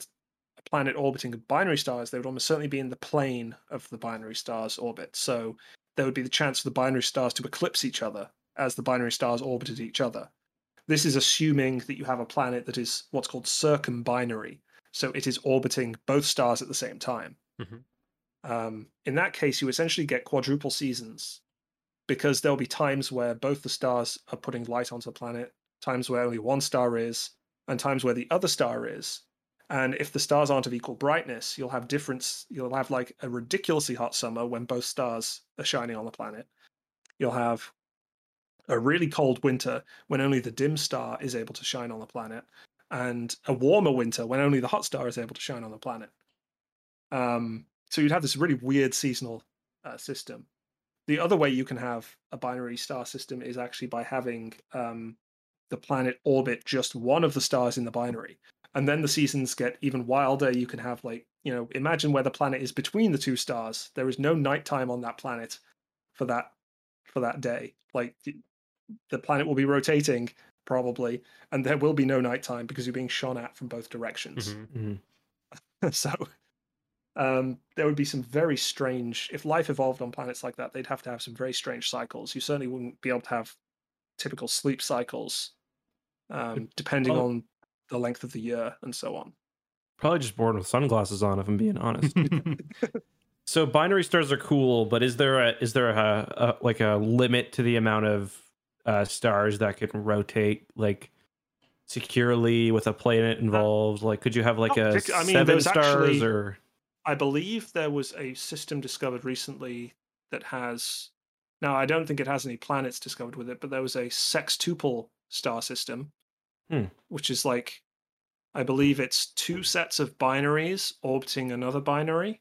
a planet orbiting binary stars, they would almost certainly be in the plane of the binary star's orbit. So there would be the chance for the binary stars to eclipse each other as the binary stars orbited each other. This is assuming that you have a planet that is what's called circumbinary. So it is orbiting both stars at the same time. Mhm. Um, in that case, you essentially get quadruple seasons because there'll be times where both the stars are putting light onto the planet, times where only one star is, and times where the other star is. And if the stars aren't of equal brightness, you'll have difference. You'll have like a ridiculously hot summer when both stars are shining on the planet. You'll have a really cold winter when only the dim star is able to shine on the planet, and a warmer winter when only the hot star is able to shine on the planet. Um, so you'd have this really weird seasonal uh, system. The other way you can have a binary star system is actually by having um, the planet orbit just one of the stars in the binary. And then the seasons get even wilder. You can have, like, you know, imagine where the planet is between the two stars. There is no nighttime on that planet for that for that day. Like the- the planet will be rotating probably, and there will be no nighttime because you're being shone at from both directions Mhm. Mhm. so um, there would be some very strange if life evolved on planets like that they'd have to have some very strange cycles you certainly wouldn't be able to have typical sleep cycles um, depending Oh. on the length of the year and so on Probably just born with sunglasses on, if I'm being honest. so binary stars are cool, but is there a is there a, a like a limit to the amount of uh, stars that can rotate like securely with a planet involved? Like, could you have like not a partic- mean, seven stars actually- or? i believe there was a system discovered recently that has now i don't think it has any planets discovered with it but there was a sextuple star system Hmm. which is like i believe it's two sets of binaries orbiting another binary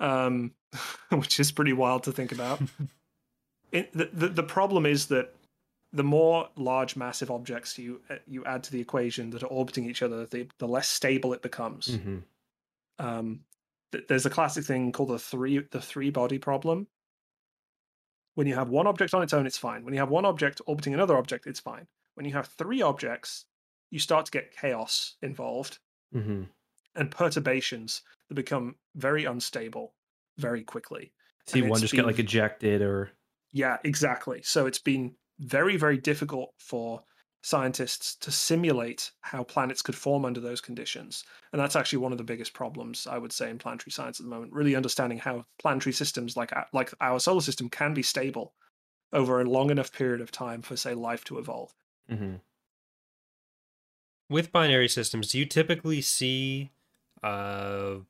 um which is pretty wild to think about it, the, the the problem is that the more large massive objects you uh, you add to the equation that are orbiting each other, the, the less stable it becomes. Mhm. Um, th- there's a classic thing called the three the three body problem. When you have one object on its own, it's fine. When you have one object orbiting another object, it's fine. When you have three objects, you start to get chaos involved Mhm. and perturbations that become very unstable very quickly. See And one just get like ejected or Yeah, exactly. So it's been very, very difficult for scientists to simulate how planets could form under those conditions. And that's actually one of the biggest problems, I would say, in planetary science at the moment. Really understanding how planetary systems like like our solar system can be stable over a long enough period of time for, say, life to evolve. Mhm. With binary systems, do you typically see uh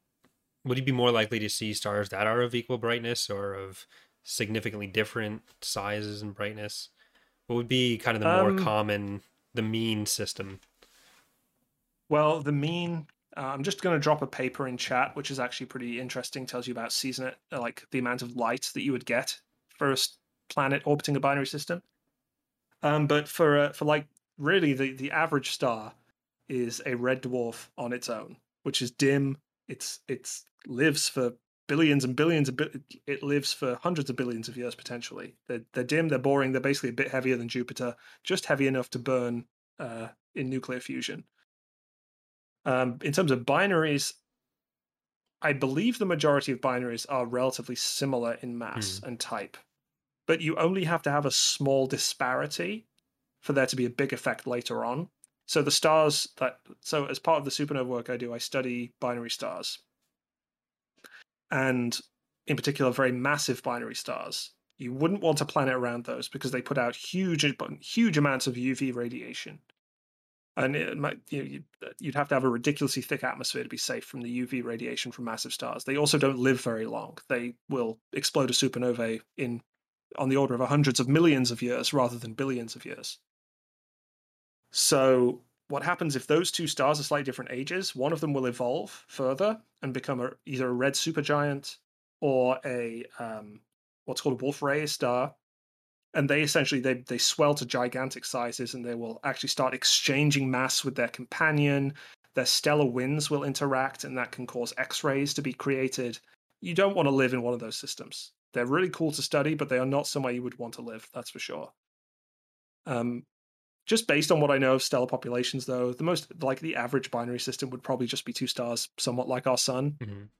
would you be more likely to see stars that are of equal brightness or of significantly different sizes and brightness? What would be kind of the more Um, common the mean system? Well, the mean. Uh, I'm just going to drop a paper in chat, which is actually pretty interesting. Tells you about season, uh, like the amount of light that you would get for a s- planet orbiting a binary system. Um, but for uh, for like really the the average star is a red dwarf on its own, which is dim. It's it's lives for billions and billions of bi- it lives for hundreds of billions of years potentially. They're they're dim. They're boring. They're basically a bit heavier than Jupiter, just heavy enough to burn uh, in nuclear fusion. Um, in terms of binaries, I believe the majority of binaries are relatively similar in mass and type, but you only have to have a small disparity for there to be a big effect later on. So the stars that so as part of the supernova work I do, I study binary stars, and in particular, very massive binary stars. You wouldn't want to planet around those because they put out huge, huge amounts of UV radiation and might, you know, you'd, you'd have to have a ridiculously thick atmosphere to be safe from the UV radiation from massive stars. They also don't live very long. They will explode a supernova in on the order of hundreds of millions of years rather than billions of years. So what happens if those two stars are slightly different ages? One of them will evolve further and become a, either a red supergiant or a um, what's called a Wolf-Rayet star, and they essentially they they swell to gigantic sizes and they will actually start exchanging mass with their companion. Their stellar winds will interact and that can cause x-rays to be created. You don't want to live in one of those systems. They're really cool to study but they are not somewhere you would want to live that's for sure. Um, just based on what i know of stellar populations though the most like the average binary system would probably just be two stars somewhat like our sun Mhm.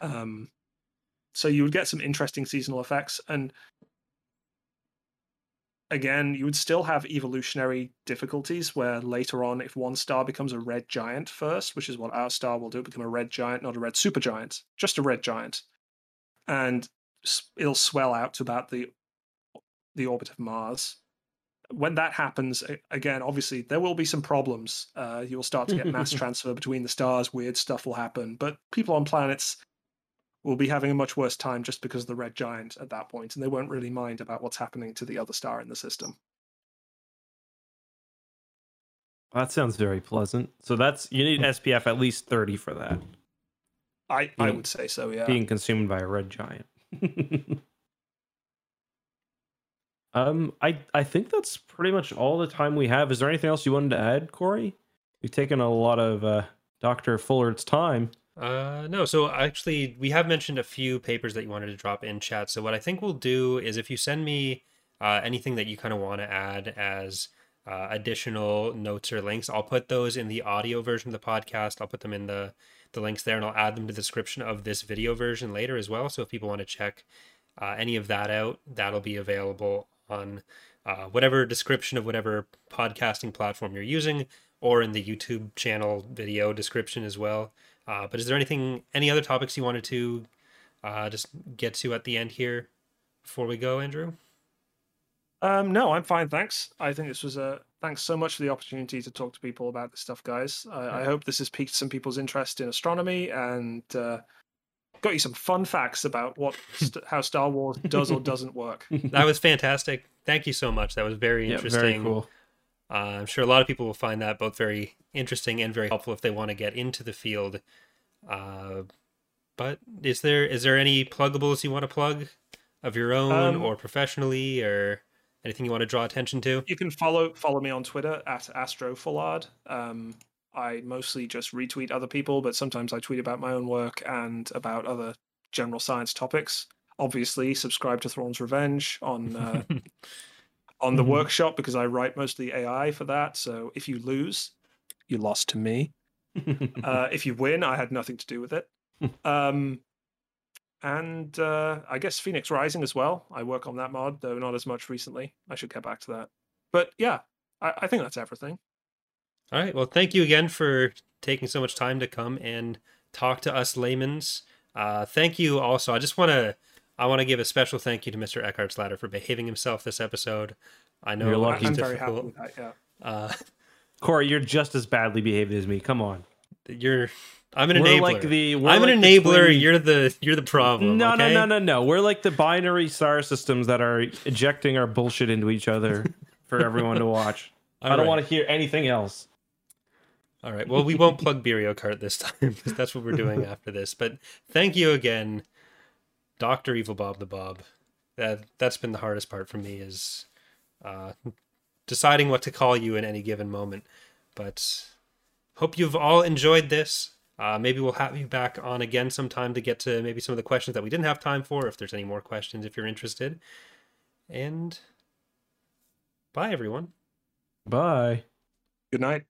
um, so you would get some interesting seasonal effects and again, you would still have evolutionary difficulties where later on, if one star becomes a red giant first, which is what our star will do, become a red giant, not a red supergiant, just a red giant, and it'll swell out to about the the orbit of Mars. When that happens, again, obviously there will be some problems. Uh, you will start to get mass transfer between the stars. Weird stuff will happen, but people on planets will be having a much worse time just because of the red giant at that point, and they won't really mind about what's happening to the other star in the system. That sounds very pleasant. So that's you need SPF at least 30 for that. I, I would say so, yeah. Being consumed by a red giant. um I I think that's pretty much all the time we have. Is there anything else you wanted to add, Corey? We've taken a lot of uh Dr. Fullard's time. Uh, no, so actually, we have mentioned a few papers that you wanted to drop in chat. So, what I think we'll do is if you send me uh, anything that you kind of want to add as uh, additional notes or links, I'll put those in the audio version of the podcast. I'll put them in the, the links there and I'll add them to the description of this video version later as well. So, if people want to check uh, any of that out, that'll be available on uh, whatever description of whatever podcasting platform you're using or in the YouTube channel video description as well. Uh, but is there anything, any other topics you wanted to uh, just get to at the end here before we go, Andrew? Um, no, I'm fine, thanks. I think this was a thanks so much for the opportunity to talk to people about this stuff, guys. I, I hope this has piqued some people's interest in astronomy and uh, got you some fun facts about what how Star Wars does or doesn't work. That was fantastic. Thank you so much. That was very interesting. Yeah, interesting. very cool. Uh, I'm sure a lot of people will find that both very interesting and very helpful if they want to get into the field. Uh, but is there is there any pluggables you want to plug of your own Um, or professionally or Anything you want to draw attention to? You can follow follow me on Twitter at astrofullard. Um, I mostly just retweet other people, but sometimes I tweet about my own work and about other general science topics. Obviously, subscribe to Thrawn's Revenge on uh, on the Mhm. workshop because I write mostly AI for that. So if you lose, you lost to me. Uh, if you win, I had nothing to do with it. Um, and uh, I guess Phoenix Rising as well. I work on that mod, though not as much recently. I should get back to that. But yeah, I, I think that's everything. All right. Well, thank you again for taking so much time to come and talk to us laymen's. Uh, thank you also. I just want to I want to give a special thank you to Mr. Eckhart Slatter for behaving himself this episode. I know You're lucky. was I'm very happy with that. Yeah. Uh, Corey, you're just as badly behaved as me. Come on. you're I'm an We're enabler. like the we're I'm an like the enabler. twin- You're the you're the problem. No, okay? no, no, no, no. We're like the binary star systems that are ejecting our bullshit into each other for everyone to watch. I don't want to hear anything else. All right. Well, we won't plug Mario Kart this time because that's what we're doing after this. But thank you again, Doctor Evil Bob the Bob. That that's been the hardest part for me is uh, deciding what to call you in any given moment. But hope you've all enjoyed this. Uh, maybe we'll have you back on again sometime to get to maybe some of the questions that we didn't have time for. If there's any more questions, if you're interested. And bye, everyone. Bye. Good night.